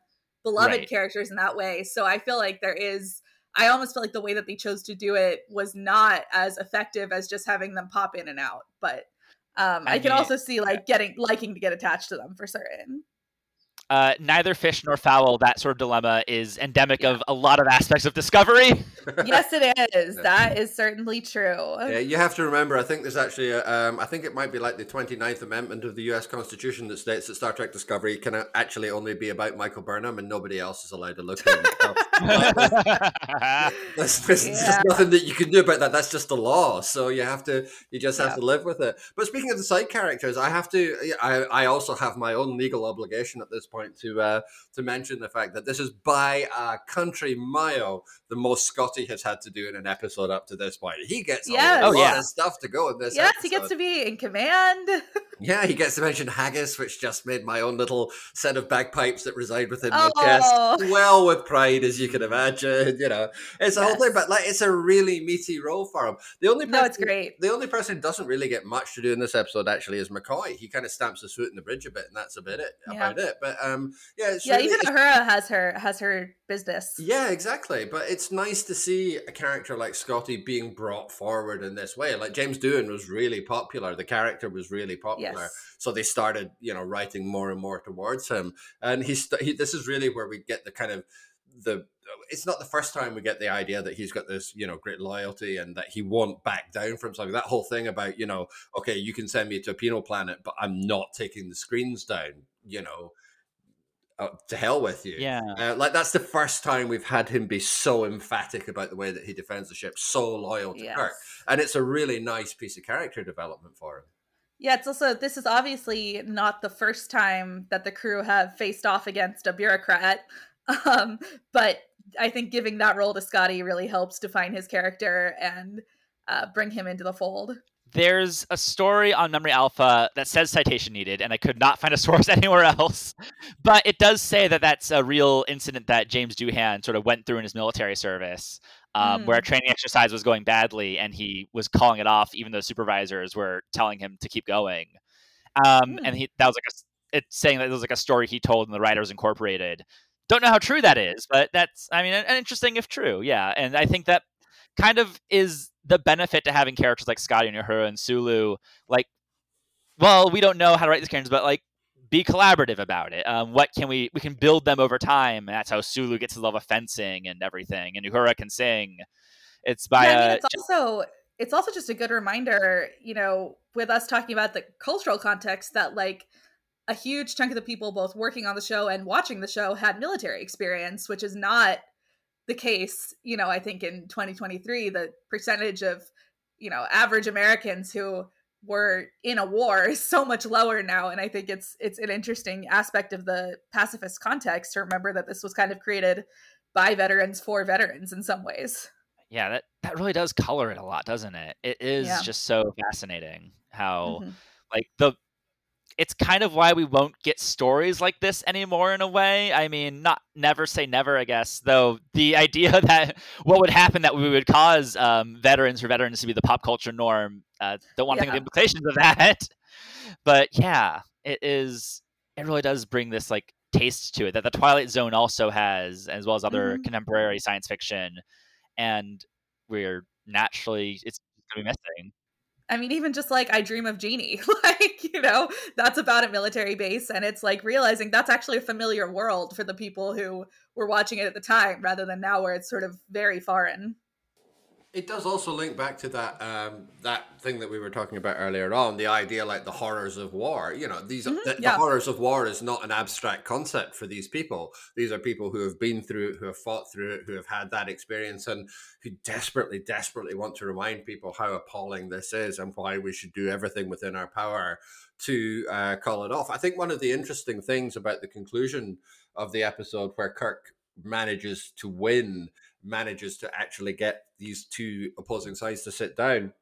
[SPEAKER 3] beloved
[SPEAKER 2] Right.
[SPEAKER 3] characters in that way. So I feel like there is I almost feel like the way that they chose to do it was not as effective as just having them pop in and out. But um, I,
[SPEAKER 2] I
[SPEAKER 3] can
[SPEAKER 2] mean,
[SPEAKER 3] also see like getting liking to get attached to them for certain.
[SPEAKER 2] Uh, neither fish nor fowl. That sort of dilemma is endemic of a lot of aspects of Discovery.
[SPEAKER 3] yes, it is. That is certainly true.
[SPEAKER 1] Yeah, you have to remember, I think there's actually, a, um, I think it might be like the 29th Amendment of the US Constitution that states that Star Trek Discovery can actually only be about Michael Burnham and nobody else is allowed to look at him. There's, there's
[SPEAKER 3] Yeah.
[SPEAKER 1] just nothing that you can do about that. That's just the law. So you have to, you just have
[SPEAKER 3] Yeah.
[SPEAKER 1] to live with it. But speaking of the side characters, I have to, I, I also have my own legal obligation at this point to, uh, to mention the fact that this is by a country mile the most Scotty has had to do in an episode up to this point. He gets
[SPEAKER 3] Yes.
[SPEAKER 1] a
[SPEAKER 2] Oh,
[SPEAKER 1] lot
[SPEAKER 2] yeah.
[SPEAKER 1] of stuff to go in this.
[SPEAKER 3] yes, he gets to be in command.
[SPEAKER 1] Yeah, he gets to mention haggis, which just made my own little set of bagpipes that reside within my chest
[SPEAKER 3] Oh.
[SPEAKER 1] well with pride, as you can imagine. You know, it's a whole thing, but like it's a really meaty role for him. The only
[SPEAKER 3] No, it's great.
[SPEAKER 1] The only person who doesn't really get much to do in this episode actually is McCoy. He kind of stamps his foot in the bridge a bit, and that's about it.
[SPEAKER 3] Yeah.
[SPEAKER 1] About it. But um, yeah, it's
[SPEAKER 3] yeah,
[SPEAKER 1] really,
[SPEAKER 3] even Uhura has her has her business.
[SPEAKER 1] yeah, exactly. But it's nice to see a character like Scotty being brought forward in this way. Like James Doohan was really popular. The character was really popular.
[SPEAKER 3] Yes.
[SPEAKER 1] So they started, you know, writing more and more towards him. And he's he, this is really where we get the kind of the it's not the first time we get the idea that he's got this, you know, great loyalty and that he won't back down from something. That whole thing about, you know, okay, you can send me to a penal planet, but I'm not taking the screens down, you know, uh, to hell with you.
[SPEAKER 2] yeah.
[SPEAKER 1] Uh, like that's the first time we've had him be so emphatic about the way that he defends the ship, so loyal to
[SPEAKER 3] Yes.
[SPEAKER 1] Kirk, and it's a really nice piece of character development for him.
[SPEAKER 3] Yeah, it's also this is obviously not the first time that the crew have faced off against a bureaucrat. Um, but I think giving that role to Scotty really helps define his character and uh, bring him into the fold.
[SPEAKER 2] There's a story on Memory Alpha that says citation needed, and I could not find a source anywhere else. But it does say that that's a real incident that James Doohan sort of went through in his military service, um, where a training exercise was going badly, and he was calling it off, even though supervisors were telling him to keep going. Um,
[SPEAKER 3] Hmm.
[SPEAKER 2] And he that was like a it's saying that it was like a story he told in the Writers Incorporated. Don't know how true that is, but that's I mean, an, an interesting if true, yeah. And I think that kind of is the benefit to having characters like Scotty and Uhura and Sulu. Like, well, we don't know how to write these characters, but like, be collaborative about it. Um, what can we we can build them over time? That's how Sulu gets his love of fencing and everything, and Uhura can sing. It's by
[SPEAKER 3] yeah, I mean, it's also it's also just a good reminder, you know, with us talking about the cultural context that like a huge chunk of the people both working on the show and watching the show had military experience, which is not the case, you know, I think in 2023 the percentage of, you know, average Americans who were in a war is so much lower now and I think it's it's an interesting aspect of the pacifist context to remember that this was kind of created by veterans for veterans in some ways.
[SPEAKER 2] Yeah, that that really does color it a lot, doesn't it? It is
[SPEAKER 3] Yeah.
[SPEAKER 2] just so fascinating how
[SPEAKER 3] Mhm.
[SPEAKER 2] like the it's kind of why we won't get stories like this anymore in a way. I mean, not never say never, I guess. Though the idea that what would happen that we would cause um, veterans for veterans to be the pop culture norm, uh, don't want to think of the implications of that. But yeah, it is. It really does bring this like taste to it that the Twilight Zone also has, as well as other
[SPEAKER 3] Mhm.
[SPEAKER 2] contemporary science fiction, and we're naturally it's going to be missing.
[SPEAKER 3] I mean, even just like I Dream of Jeannie, like, you know, that's about a military base. And it's like realizing that's actually a familiar world for the people who were watching it at the time rather than now where it's sort of very foreign.
[SPEAKER 1] It does also link back to that um, that thing that we were talking about earlier on, the idea like the horrors of war. You know, these
[SPEAKER 3] Mhm,
[SPEAKER 1] the, the horrors of war is not an abstract concept for these people. These are people who have been through it, who have fought through it, who have had that experience, and who desperately, desperately want to remind people how appalling this is and why we should do everything within our power to uh, call it off. I think one of the interesting things about the conclusion of the episode where Kirk manages to win manages to actually get these two opposing sides to sit down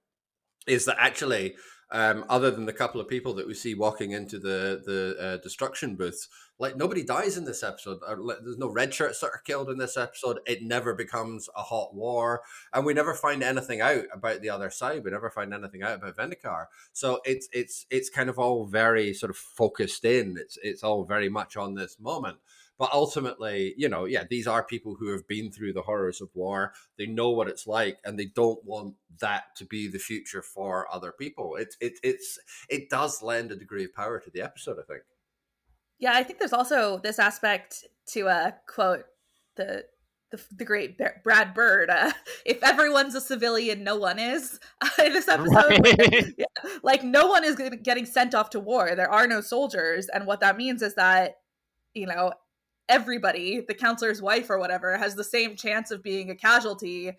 [SPEAKER 1] is that actually um, other than the couple of people that we see walking into the the uh, destruction booths like nobody dies in this episode. There's no red shirts that are killed in this episode. It never becomes a hot war. And we never find anything out about the other side. We never find anything out about Vendikar so it's it's it's kind of all very sort of focused in. It's it's all very much on this moment but ultimately, you know, yeah, these are people who have been through the horrors of war. They know what it's like, and they don't want that to be the future for other people. It it it's it does lend a degree of power to the episode. I think.
[SPEAKER 3] Yeah, I think there's also this aspect to uh, quote the the, the great Brad Bird. Uh, if everyone's a civilian, no one is. in this episode,
[SPEAKER 2] Right.
[SPEAKER 3] yeah, like no one is getting sent off to war. There are no soldiers, and what that means is that you know everybody, the counselor's wife or whatever, has the same chance of being a casualty.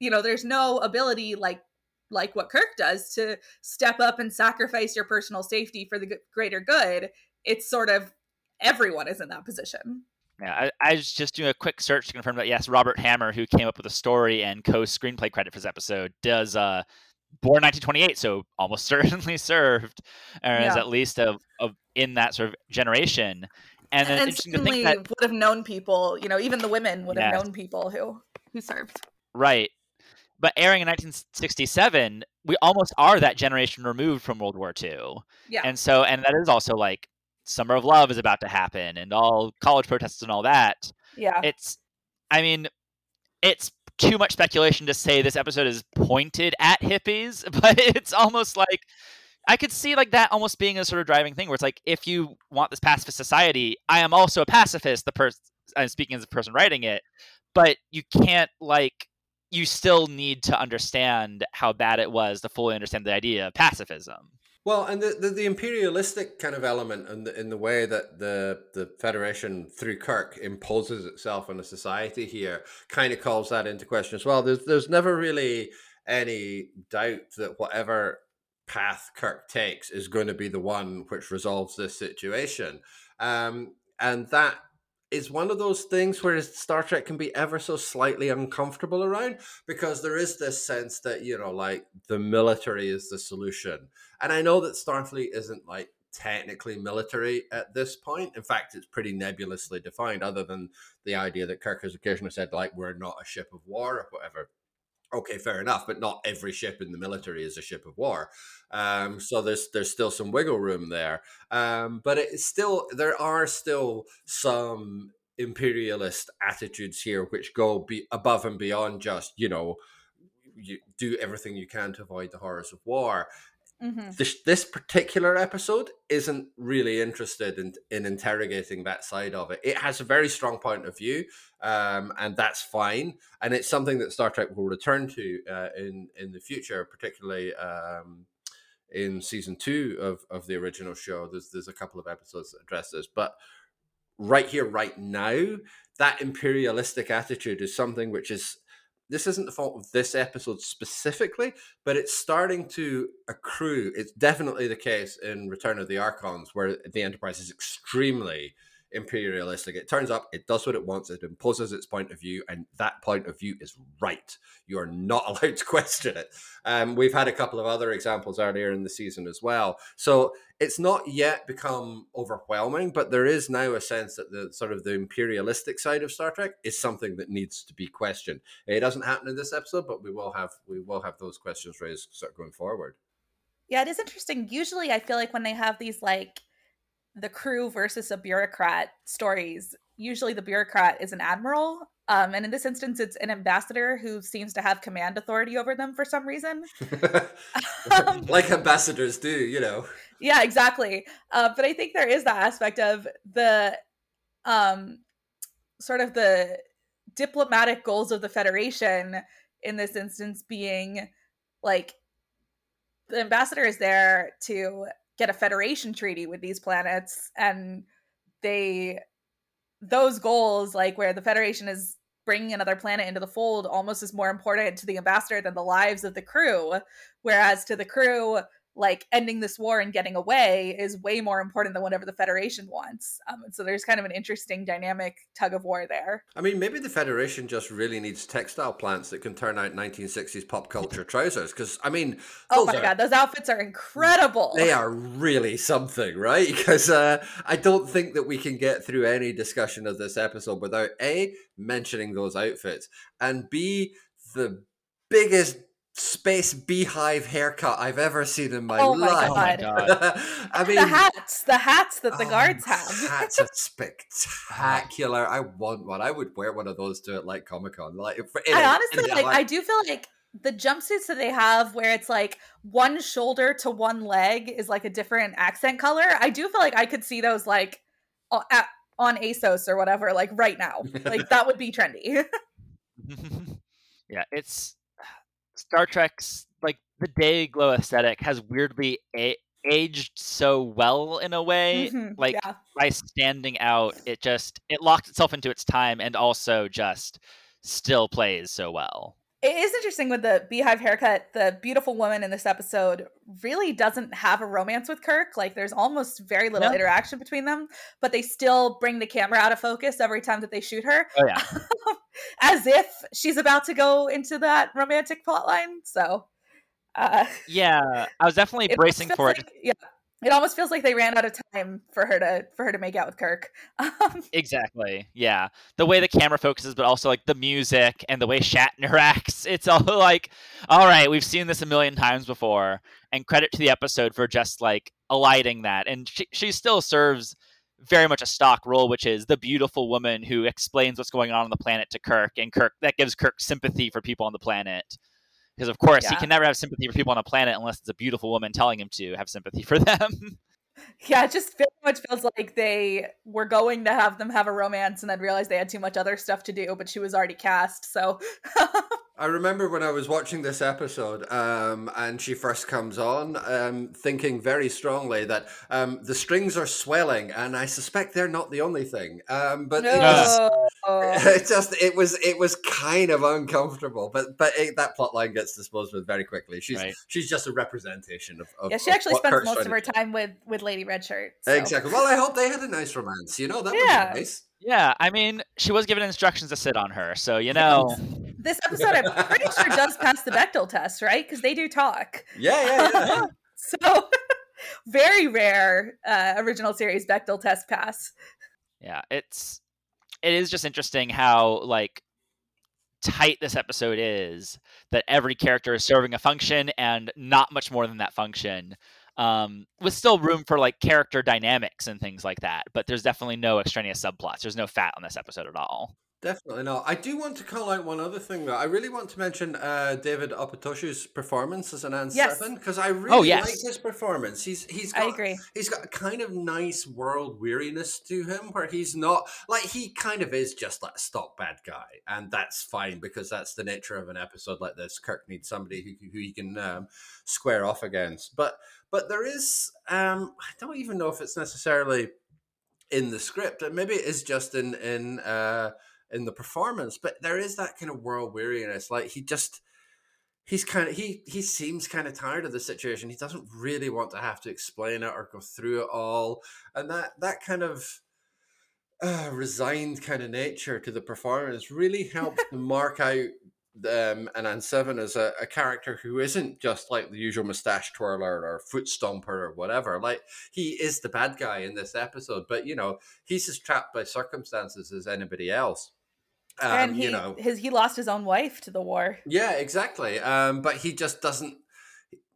[SPEAKER 3] You know, there's no ability like like what Kirk does to step up and sacrifice your personal safety for the greater good. It's sort of everyone is in that position.
[SPEAKER 2] Yeah, I, I was just doing a quick search to confirm that yes, Robert Hamner, who came up with the story and co-screenplay credit for this episode, does uh, born 1928, so almost certainly served, or is at least of, of in that sort of generation. And then
[SPEAKER 3] and
[SPEAKER 2] interesting to think that
[SPEAKER 3] would have known people. You know, even the women would have known people who who served.
[SPEAKER 2] right, but airing in 1967, we almost are that generation removed from World War II.
[SPEAKER 3] Yeah.
[SPEAKER 2] And so, and that is also like Summer of Love is about to happen, and all college protests and all that.
[SPEAKER 3] Yeah.
[SPEAKER 2] it's i mean it's too much speculation to say this episode is pointed at hippies but it's almost like i could see like that almost being a sort of driving thing where it's like if you want this pacifist society i am also a pacifist the person i'm speaking as a person writing it but you can't like you still need to understand how bad it was to fully understand the idea of pacifism
[SPEAKER 1] Well, and the, the, the imperialistic kind of element in the, in the way that the, the Federation, through Kirk, imposes itself on a society here kind of calls that into question as well. There's, there's never really any doubt that whatever path Kirk takes is going to be the one which resolves this situation. Um, and that is one of those things where Star Trek can be ever so slightly uncomfortable around because there is this sense that, you know, like the military is the solution. And I know that Starfleet isn't like technically military at this point. In fact, it's pretty nebulously defined, other than the idea that Kirk has occasionally said, like, we're not a ship of war or whatever. Okay, fair enough, but not every ship in the military is a ship of war. Um, so there's there's still some wiggle room there. Um, but it's still there are still some imperialist attitudes here which go be above and beyond just you know you do everything you can to avoid the horrors of war
[SPEAKER 3] hmm
[SPEAKER 1] this this particular episode isn't really interested in in interrogating that side of it. It has a very strong point of view, um, and that's fine. And it's something that Star Trek will return to uh, in in the future, particularly um, in season two of of the original show. There's there's a couple of episodes that address this, but right here, right now, that imperialistic attitude is something which is this isn't the fault of this episode specifically, but it's starting to accrue. It's definitely the case in Return of the Archons, where the Enterprise is extremely imperialistic. It turns up, it does what it wants, it imposes its point of view, and that point of view is right. You are not allowed to question it. Um, we've had a couple of other examples earlier in the season as well. So it's not yet become overwhelming, but there is now a sense that the sort of the imperialistic side of Star Trek is something that needs to be questioned. It doesn't happen in this episode, but we will have we will have those questions raised sort of going forward.
[SPEAKER 3] Yeah, it is interesting. Usually, I feel like when they have these like the crew versus a bureaucrat stories, usually the bureaucrat is an admiral. Um, and in this instance, it's an ambassador who seems to have command authority over them for some reason.
[SPEAKER 1] um, like ambassadors do, you know.
[SPEAKER 3] Yeah, exactly. Uh, but I think there is that aspect of the um, sort of the diplomatic goals of the Federation in this instance being like the ambassador is there to get a federation treaty with these planets and they those goals like where the federation is bringing another planet into the fold almost is more important to the ambassador than the lives of the crew. Whereas to the crew like ending this war and getting away is way more important than whatever the Federation wants. Um, and so there's kind of an interesting dynamic tug of war there.
[SPEAKER 1] I mean, maybe the Federation just really needs textile plants that can turn out 1960s pop culture trousers. Because I mean,
[SPEAKER 3] oh my are, god, those outfits are incredible.
[SPEAKER 1] They are really something, right? Because uh, I don't think that we can get through any discussion of this episode without a mentioning those outfits and b the biggest space beehive haircut I've ever seen in my oh life. My God. Oh my
[SPEAKER 3] God. I mean, the hats, the hats that the oh, guards have.
[SPEAKER 1] hats are spectacular. I want one. I would wear one of those to like Comic Con. Like,
[SPEAKER 3] I honestly like, like. I do feel like the jumpsuits that they have, where it's like one shoulder to one leg, is like a different accent color. I do feel like I could see those like at, on ASOS or whatever, like right now. like that would be trendy.
[SPEAKER 2] yeah, it's Star Trek's like the day glow aesthetic has weirdly a- aged so well in a way mm-hmm, like yeah. by standing out it just it locked itself into its time and also just still plays so well
[SPEAKER 3] it is interesting with the beehive haircut. The beautiful woman in this episode really doesn't have a romance with Kirk. Like, there's almost very little interaction between them, but they still bring the camera out of focus every time that they shoot her.
[SPEAKER 2] Oh, yeah.
[SPEAKER 3] As if she's about to go into that romantic plotline. So, uh,
[SPEAKER 2] yeah, I was definitely bracing for like, it.
[SPEAKER 3] Yeah it almost feels like they ran out of time for her to for her to make out with Kirk.
[SPEAKER 2] Um, exactly. Yeah. The way the camera focuses, but also like the music and the way Shatner acts. It's all like, all right, we've seen this a million times before. And credit to the episode for just like alighting that. And she, she still serves very much a stock role, which is the beautiful woman who explains what's going on on the planet to Kirk, and Kirk that gives Kirk sympathy for people on the planet because of course yeah. he can never have sympathy for people on a planet unless it's a beautiful woman telling him to have sympathy for them.
[SPEAKER 3] Yeah, it just very much feels like they were going to have them have a romance and then realized they had too much other stuff to do, but she was already cast. So
[SPEAKER 1] I remember when I was watching this episode um, and she first comes on, um, thinking very strongly that um, the strings are swelling, and I suspect they're not the only thing. Um, but no. it, was, it just it was it was kind of uncomfortable. But but it, that plot line gets disposed of very quickly. She's right. she's just a representation of, of
[SPEAKER 3] yeah. She actually spends Kurt's most of her time with with Lady Redshirt.
[SPEAKER 1] So. Exactly. Well, I hope they had a nice romance. You know that yeah. was nice.
[SPEAKER 2] Yeah, I mean, she was given instructions to sit on her, so you know.
[SPEAKER 3] This episode, I'm pretty sure, does pass the Bechdel test, right? Because they do talk.
[SPEAKER 1] Yeah, yeah, yeah.
[SPEAKER 3] so, very rare uh, original series Bechdel test pass.
[SPEAKER 2] Yeah, it's it is just interesting how like tight this episode is that every character is serving a function and not much more than that function um, with still room for like character dynamics and things like that. But there's definitely no extraneous subplots. There's no fat on this episode at all.
[SPEAKER 1] Definitely not. I do want to call out one other thing though. I really want to mention uh, David Opatoshu's performance as an An yes. Seven because I oh, really oh, yes. like his performance. He's he's got,
[SPEAKER 3] I agree.
[SPEAKER 1] He's got a kind of nice world weariness to him where he's not like he kind of is just like a stock bad guy, and that's fine because that's the nature of an episode like this. Kirk needs somebody who who he can um, square off against, but but there is um, I don't even know if it's necessarily in the script, and maybe it is just in in. Uh, in the performance, but there is that kind of world weariness. Like he just he's kind of he he seems kind of tired of the situation. He doesn't really want to have to explain it or go through it all, and that that kind of uh, resigned kind of nature to the performance really helps to mark out um, and An-Seven as a, a, character who isn't just like the usual mustache twirler or foot stomper or whatever. Like he is the bad guy in this episode, but you know he's as trapped by circumstances as anybody else.
[SPEAKER 3] Um, and he, you know, his he lost his own wife to the war.
[SPEAKER 1] Yeah, exactly. Um, but he just doesn't.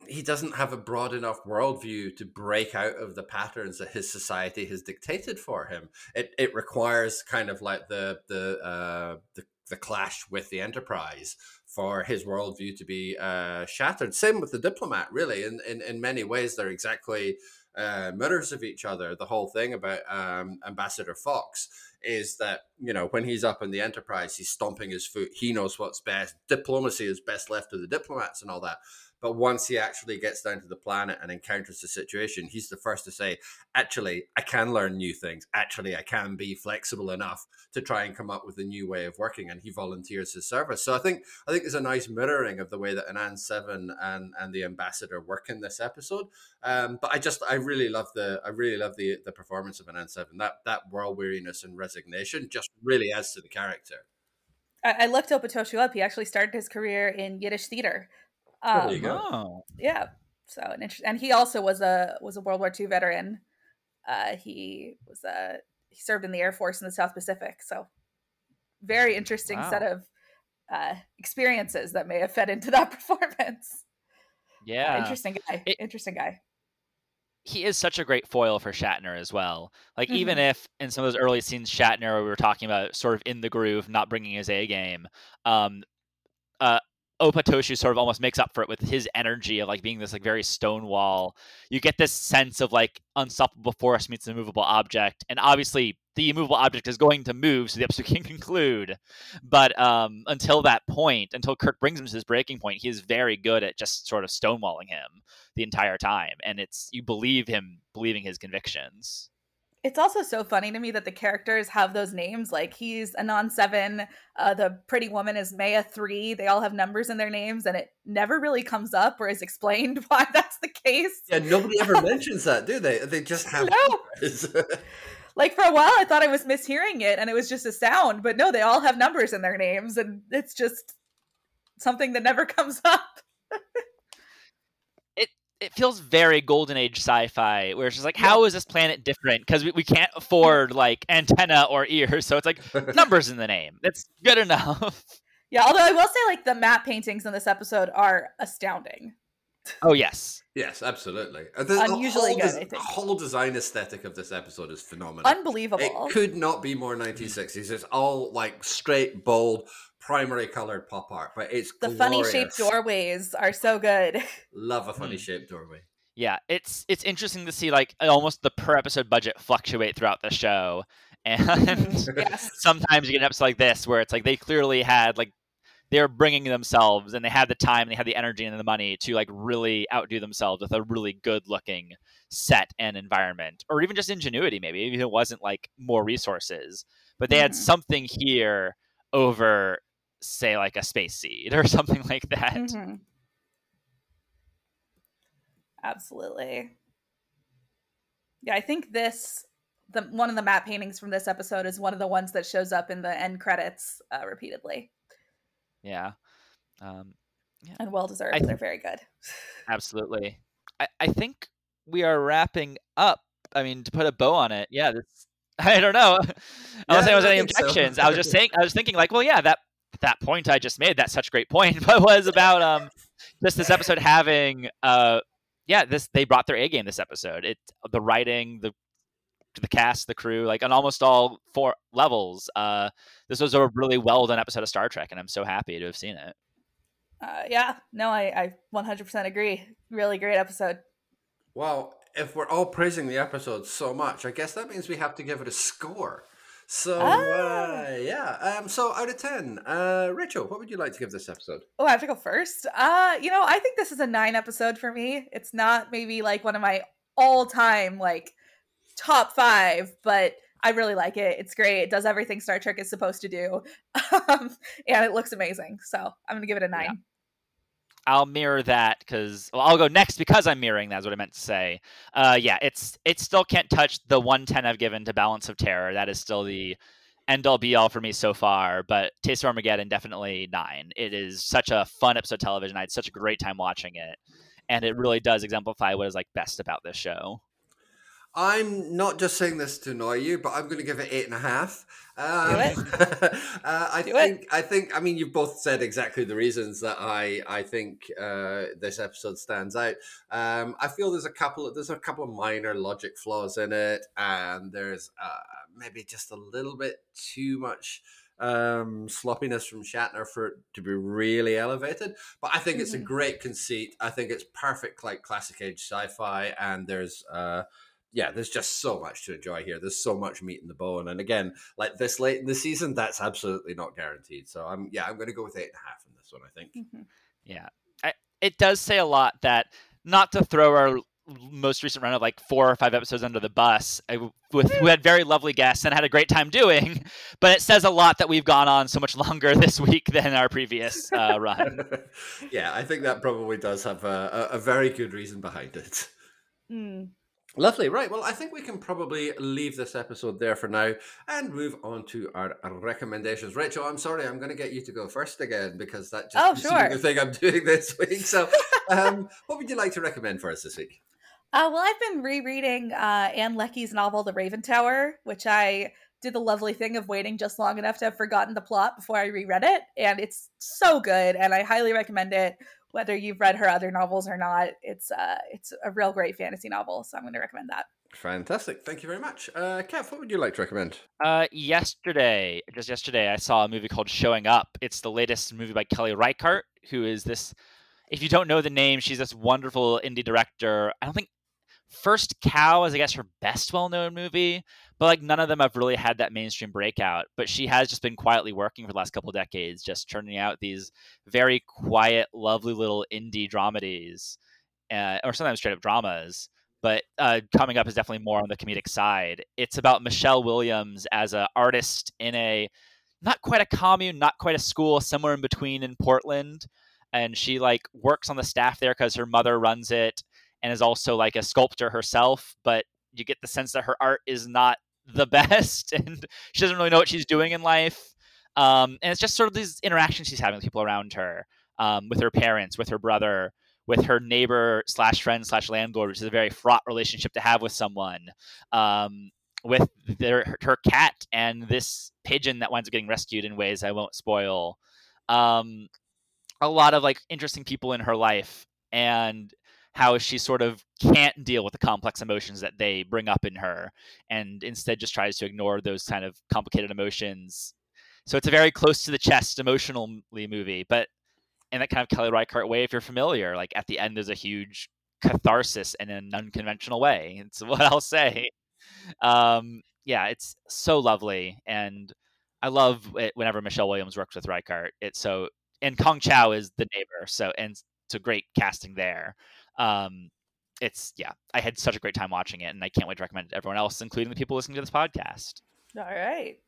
[SPEAKER 1] He doesn't have a broad enough worldview to break out of the patterns that his society has dictated for him. It it requires kind of like the the uh, the clash with the Enterprise for his worldview to be uh, shattered. Same with the diplomat, really. In in, in many ways, they're exactly uh, mirrors of each other. The whole thing about um, Ambassador Fox is that you know when he's up in the Enterprise, he's stomping his foot. He knows what's best. Diplomacy is best left to the diplomats and all that. But once he actually gets down to the planet and encounters the situation, he's the first to say, actually, I can learn new things. Actually, I can be flexible enough to try and come up with a new way of working. And he volunteers his service. So I think I think there's a nice mirroring of the way that An Seven and, and the ambassador work in this episode. Um, but I just I really love the I really love the the performance of An Seven. That that world weariness and resignation just really adds to the character.
[SPEAKER 3] I, looked Opatoshu up. He actually started his career in Yiddish theater.
[SPEAKER 1] Um, there you go. Oh.
[SPEAKER 3] Yeah. So an interest, and he also was a was a World War II veteran. Uh, he was a he served in the Air Force in the South Pacific. So very interesting wow. set of uh, experiences that may have fed into that performance.
[SPEAKER 2] Yeah,
[SPEAKER 3] uh, interesting guy. It, interesting guy.
[SPEAKER 2] He is such a great foil for Shatner as well. Like mm-hmm. even if in some of those early scenes, Shatner we were talking about sort of in the groove, not bringing his A game. Um, uh, Opatoshu sort of almost makes up for it with his energy of like being this like very stonewall. You get this sense of like unstoppable force meets an immovable object, and obviously the immovable object is going to move, so the episode can conclude. But um, until that point, until Kirk brings him to his breaking point, he is very good at just sort of stonewalling him the entire time, and it's you believe him believing his convictions.
[SPEAKER 3] It's also so funny to me that the characters have those names. Like he's Anan Seven, uh, the pretty woman is Maya Three. They all have numbers in their names, and it never really comes up or is explained why that's the case.
[SPEAKER 1] Yeah, nobody ever mentions that, do they? They just have
[SPEAKER 3] no. like for a while, I thought I was mishearing it, and it was just a sound. But no, they all have numbers in their names, and it's just something that never comes up
[SPEAKER 2] it feels very golden age sci-fi where it's just like how is this planet different? Because we, we can't afford like antenna or ears so it's like numbers in the name. That's good enough.
[SPEAKER 3] Yeah although i will say like the map paintings in this episode are astounding.
[SPEAKER 2] Oh yes.
[SPEAKER 1] Yes absolutely.
[SPEAKER 3] Uh, the, unusually
[SPEAKER 1] the
[SPEAKER 3] good des- I think.
[SPEAKER 1] the whole design aesthetic of this episode is phenomenal.
[SPEAKER 3] Unbelievable.
[SPEAKER 1] it could not be more 1960s it's all like straight bold primary colored pop art, but it's
[SPEAKER 3] the funny shaped doorways are so good.
[SPEAKER 1] Love a funny hmm. shaped doorway.
[SPEAKER 2] Yeah, it's it's interesting to see like almost the per episode budget fluctuate throughout the show, and yes. sometimes you get an episode like this where it's like they clearly had like they're bringing themselves and they had the time, and they had the energy and the money to like really outdo themselves with a really good looking set and environment, or even just ingenuity. Maybe even it wasn't like more resources, but they mm-hmm. had something here over say like a space seed or something like that. Mm-hmm.
[SPEAKER 3] Absolutely. Yeah, I think this the one of the map paintings from this episode is one of the ones that shows up in the end credits uh, repeatedly.
[SPEAKER 2] Yeah. Um,
[SPEAKER 3] yeah. And well deserved. Th- They're very good.
[SPEAKER 2] Absolutely. I, I think we are wrapping up. I mean, to put a bow on it, yeah, this I don't know. Unless yeah, there was any objections. So. I was just saying. I was thinking like, well, yeah, that that point I just made, that such a great point, but was about um just this episode having uh yeah, this they brought their A game this episode. It the writing, the the cast, the crew, like on almost all four levels. Uh this was a really well done episode of Star Trek, and I'm so happy to have seen it.
[SPEAKER 3] Uh, yeah, no, I, I 100% agree. Really great episode.
[SPEAKER 1] Well, if we're all praising the episode so much, I guess that means we have to give it a score. So ah. uh, yeah, um, so out of ten, uh, Rachel, what would you like to give this episode?
[SPEAKER 3] Oh, I have to go first. Uh, you know, I think this is a nine episode for me. It's not maybe like one of my all time like top five, but I really like it. It's great. It does everything Star Trek is supposed to do, um, and it looks amazing. So I'm gonna give it a nine.
[SPEAKER 2] I'll mirror that because well, I'll go next because I'm mirroring. That's what I meant to say. Uh, yeah, it's it still can't touch the 110 I've given to Balance of Terror. That is still the end all be all for me so far. But Taste of Armageddon definitely nine. It is such a fun episode of television. I had such a great time watching it, and it really does exemplify what is like best about this show.
[SPEAKER 1] I'm not just saying this to annoy you, but I'm going to give it eight and a half. Um,
[SPEAKER 3] Do it.
[SPEAKER 1] uh, I
[SPEAKER 3] Do
[SPEAKER 1] think.
[SPEAKER 3] it.
[SPEAKER 1] I think. I mean, you've both said exactly the reasons that I. I think uh, this episode stands out. Um, I feel there's a couple. There's a couple of minor logic flaws in it, and there's uh, maybe just a little bit too much um sloppiness from Shatner for it to be really elevated but I think it's a
[SPEAKER 3] Mhm.
[SPEAKER 1] great conceit I think it's perfect like classic age sci-fi and there's uh yeah, there's just so much to enjoy here. There's so much meat in the bone, and again, like this late in the season, that's absolutely not guaranteed. So I'm yeah, I'm going to go with eight and a half in this one. I think.
[SPEAKER 3] Mhm.
[SPEAKER 2] Yeah, I, it does say a lot that not to throw our most recent run of like four or five episodes under the bus I, with who had very lovely guests and had a great time doing, but it says a lot that we've gone on so much longer this week than our previous uh, run.
[SPEAKER 1] yeah, I think that probably does have a, a, a very good reason behind it.
[SPEAKER 3] Mm.
[SPEAKER 1] Lovely, right? Well, I think we can probably leave this episode there for now and move on to our, our recommendations. Rachel, I'm sorry, I'm going to get you to go first again because that just
[SPEAKER 3] Oh,
[SPEAKER 1] seems to be
[SPEAKER 3] sure.
[SPEAKER 1] the thing I'm doing this week. So, um, what would you like to recommend for us this week?
[SPEAKER 3] Uh, well, I've been rereading uh, Ann Leckie's novel, The Raven Tower, which I did the lovely thing of waiting just long enough to have forgotten the plot before I reread it. And it's so good, and I highly recommend it, whether you've read her other novels or not. It's uh, it's a real great fantasy novel, so I'm going to recommend that.
[SPEAKER 1] Fantastic. Thank you very much. Uh, Kev, what would you like to recommend?
[SPEAKER 2] Uh, yesterday, just yesterday, I saw a movie called Showing Up. It's the latest movie by Kelly Reichardt, who is this. If you don't know the name, she's this wonderful indie director. I don't think First Cow is, I guess, her best well-known movie, but like none of them have really had that mainstream breakout. But she has just been quietly working for the last couple decades, just churning out these very quiet, lovely little indie dramedies, uh, or sometimes straight up dramas but uh, Showing Up is definitely more on the comedic side. It's about Michelle Williams as an artist in a not quite a commune, not quite a school, somewhere in between in Portland, and she like works on the staff there because her mother runs it and is also like a sculptor herself. But you get the sense that her art is not the best, and she doesn't really know what she's doing in life. Um, and it's just sort of these interactions she's having with people around her, um, with her parents, with her brother, with her neighbor slash friend slash landlord, which is a very fraught relationship to have with someone. Um, with their her cat and this pigeon that winds up getting rescued in ways I won't spoil. Um, a lot of like interesting people in her life and how she sort of can't deal with the complex emotions that they bring up in her and instead just tries to ignore those kind of complicated emotions. So it's a very close to the chest emotionally movie, but in that kind of Kelly Reichardt way, if you're familiar, like at the end there's a huge catharsis in an unconventional way. It's what I'll say. Um, yeah, it's so lovely, and I love it whenever Michelle Williams works with Reichardt. It's so and Hong Chau is the neighbor, so and it's a great casting there. Um, it's yeah, I had such a great time watching it, and I can't wait to recommend it to everyone else, including the people listening to this podcast.
[SPEAKER 3] All right.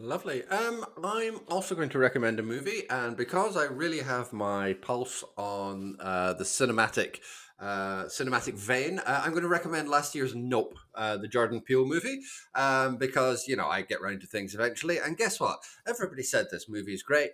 [SPEAKER 1] Lovely. Um, I'm also going to recommend a movie, and because I really have my pulse on uh, the cinematic, uh, cinematic vein, uh, I'm going to recommend last year's Nope, uh, the Jordan Peele movie, um, because you know I get round to things eventually. And guess what? Everybody said this movie is great,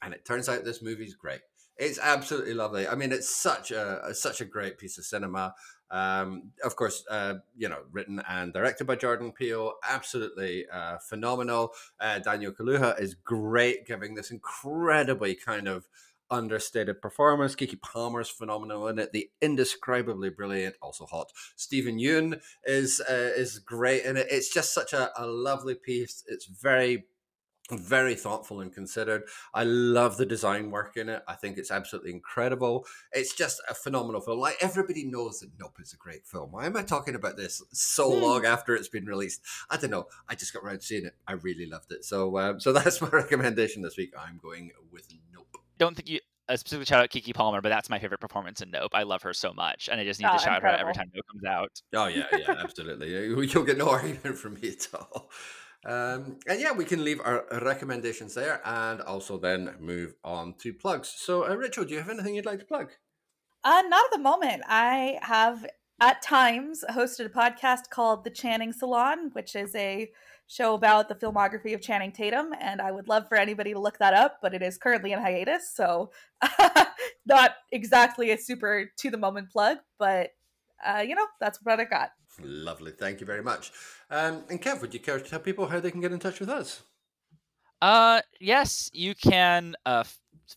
[SPEAKER 1] and it turns out this movie's great. It's absolutely lovely. I mean, it's such a such a great piece of cinema. Um, of course, uh, you know, written and directed by Jordan Peele, absolutely uh, phenomenal. Uh, Daniel Kaluuya is great, giving this incredibly kind of understated performance. Keke Palmer's phenomenal in it. The indescribably brilliant, also hot. Steven Yeun is uh, is great in it. It's just such a, a lovely piece. It's very very thoughtful and considered. I love the design work in it. I think it's absolutely incredible. It's just a phenomenal film. Like everybody knows that Nope is a great film. Why am I talking about this so
[SPEAKER 3] Hmm.
[SPEAKER 1] long after it's been released? I don't know. I just got around to seeing it. I really loved it. So, um, so that's my recommendation this week. I'm going with Nope.
[SPEAKER 2] Don't think you uh, specifically shout out Keke Palmer, but that's my favorite performance in Nope. I love her so much, and I just need
[SPEAKER 3] Oh,
[SPEAKER 2] to shout her out every time Nope comes out.
[SPEAKER 1] Oh yeah, yeah, absolutely. You'll get no argument from me at all. Um, and yeah, we can leave our recommendations there and also then move on to plugs. So, uh, Rachel, do you have anything you'd like to plug?
[SPEAKER 3] Uh, not at the moment. I have at times hosted a podcast called The Channing Salon, which is a show about the filmography of Channing Tatum, and I would love for anybody to look that up, but it is currently in hiatus, so not exactly a super to the moment plug, but uh, you know, that's what I got.
[SPEAKER 1] Lovely. Thank you very much. Um, and Kev, would you care to tell people how they can get in touch with us?
[SPEAKER 2] Uh, yes, you can uh,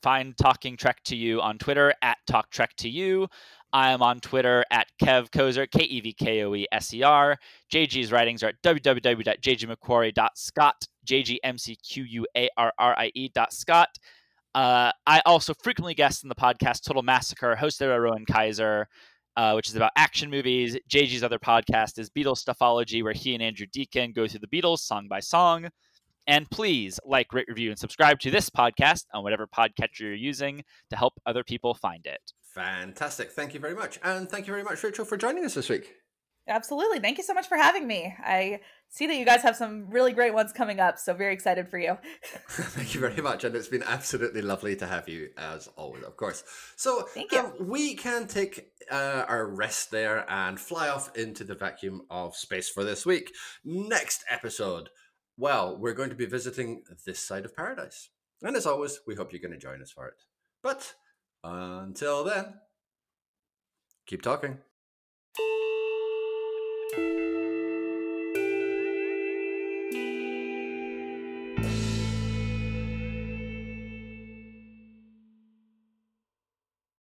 [SPEAKER 2] find Talking Trek to You on Twitter at Talk Trek to You. I am on Twitter at Kev Koeser, K E V K O E S E R. JG's writings are at www.jgmcquarrie.scot, J G M C Q U A R R I E dot Scott. Uh, I also frequently guest in the podcast Total Massacre, hosted by Rowan Kaiser, uh, which is about action movies. JG's other podcast is Beatles Stuffology, where he and Andrew Deacon go through the Beatles song by song. And please like, rate, review, and subscribe to this podcast on whatever podcatcher you're using to help other people find it.
[SPEAKER 1] Fantastic. Thank you very much. And thank you very much, Rachel, for joining us this week.
[SPEAKER 3] Absolutely. Thank you so much for having me. I see that you guys have some really great ones coming up, so very excited for you.
[SPEAKER 1] Thank you very much. And it's been absolutely lovely to have you, as always, of course. So, um, we can take uh, our rest there and fly off into the vacuum of space for this week. Next episode, well, we're going to be visiting this side of paradise. And as always, we hope you're going to join us for it. But until then, keep talking.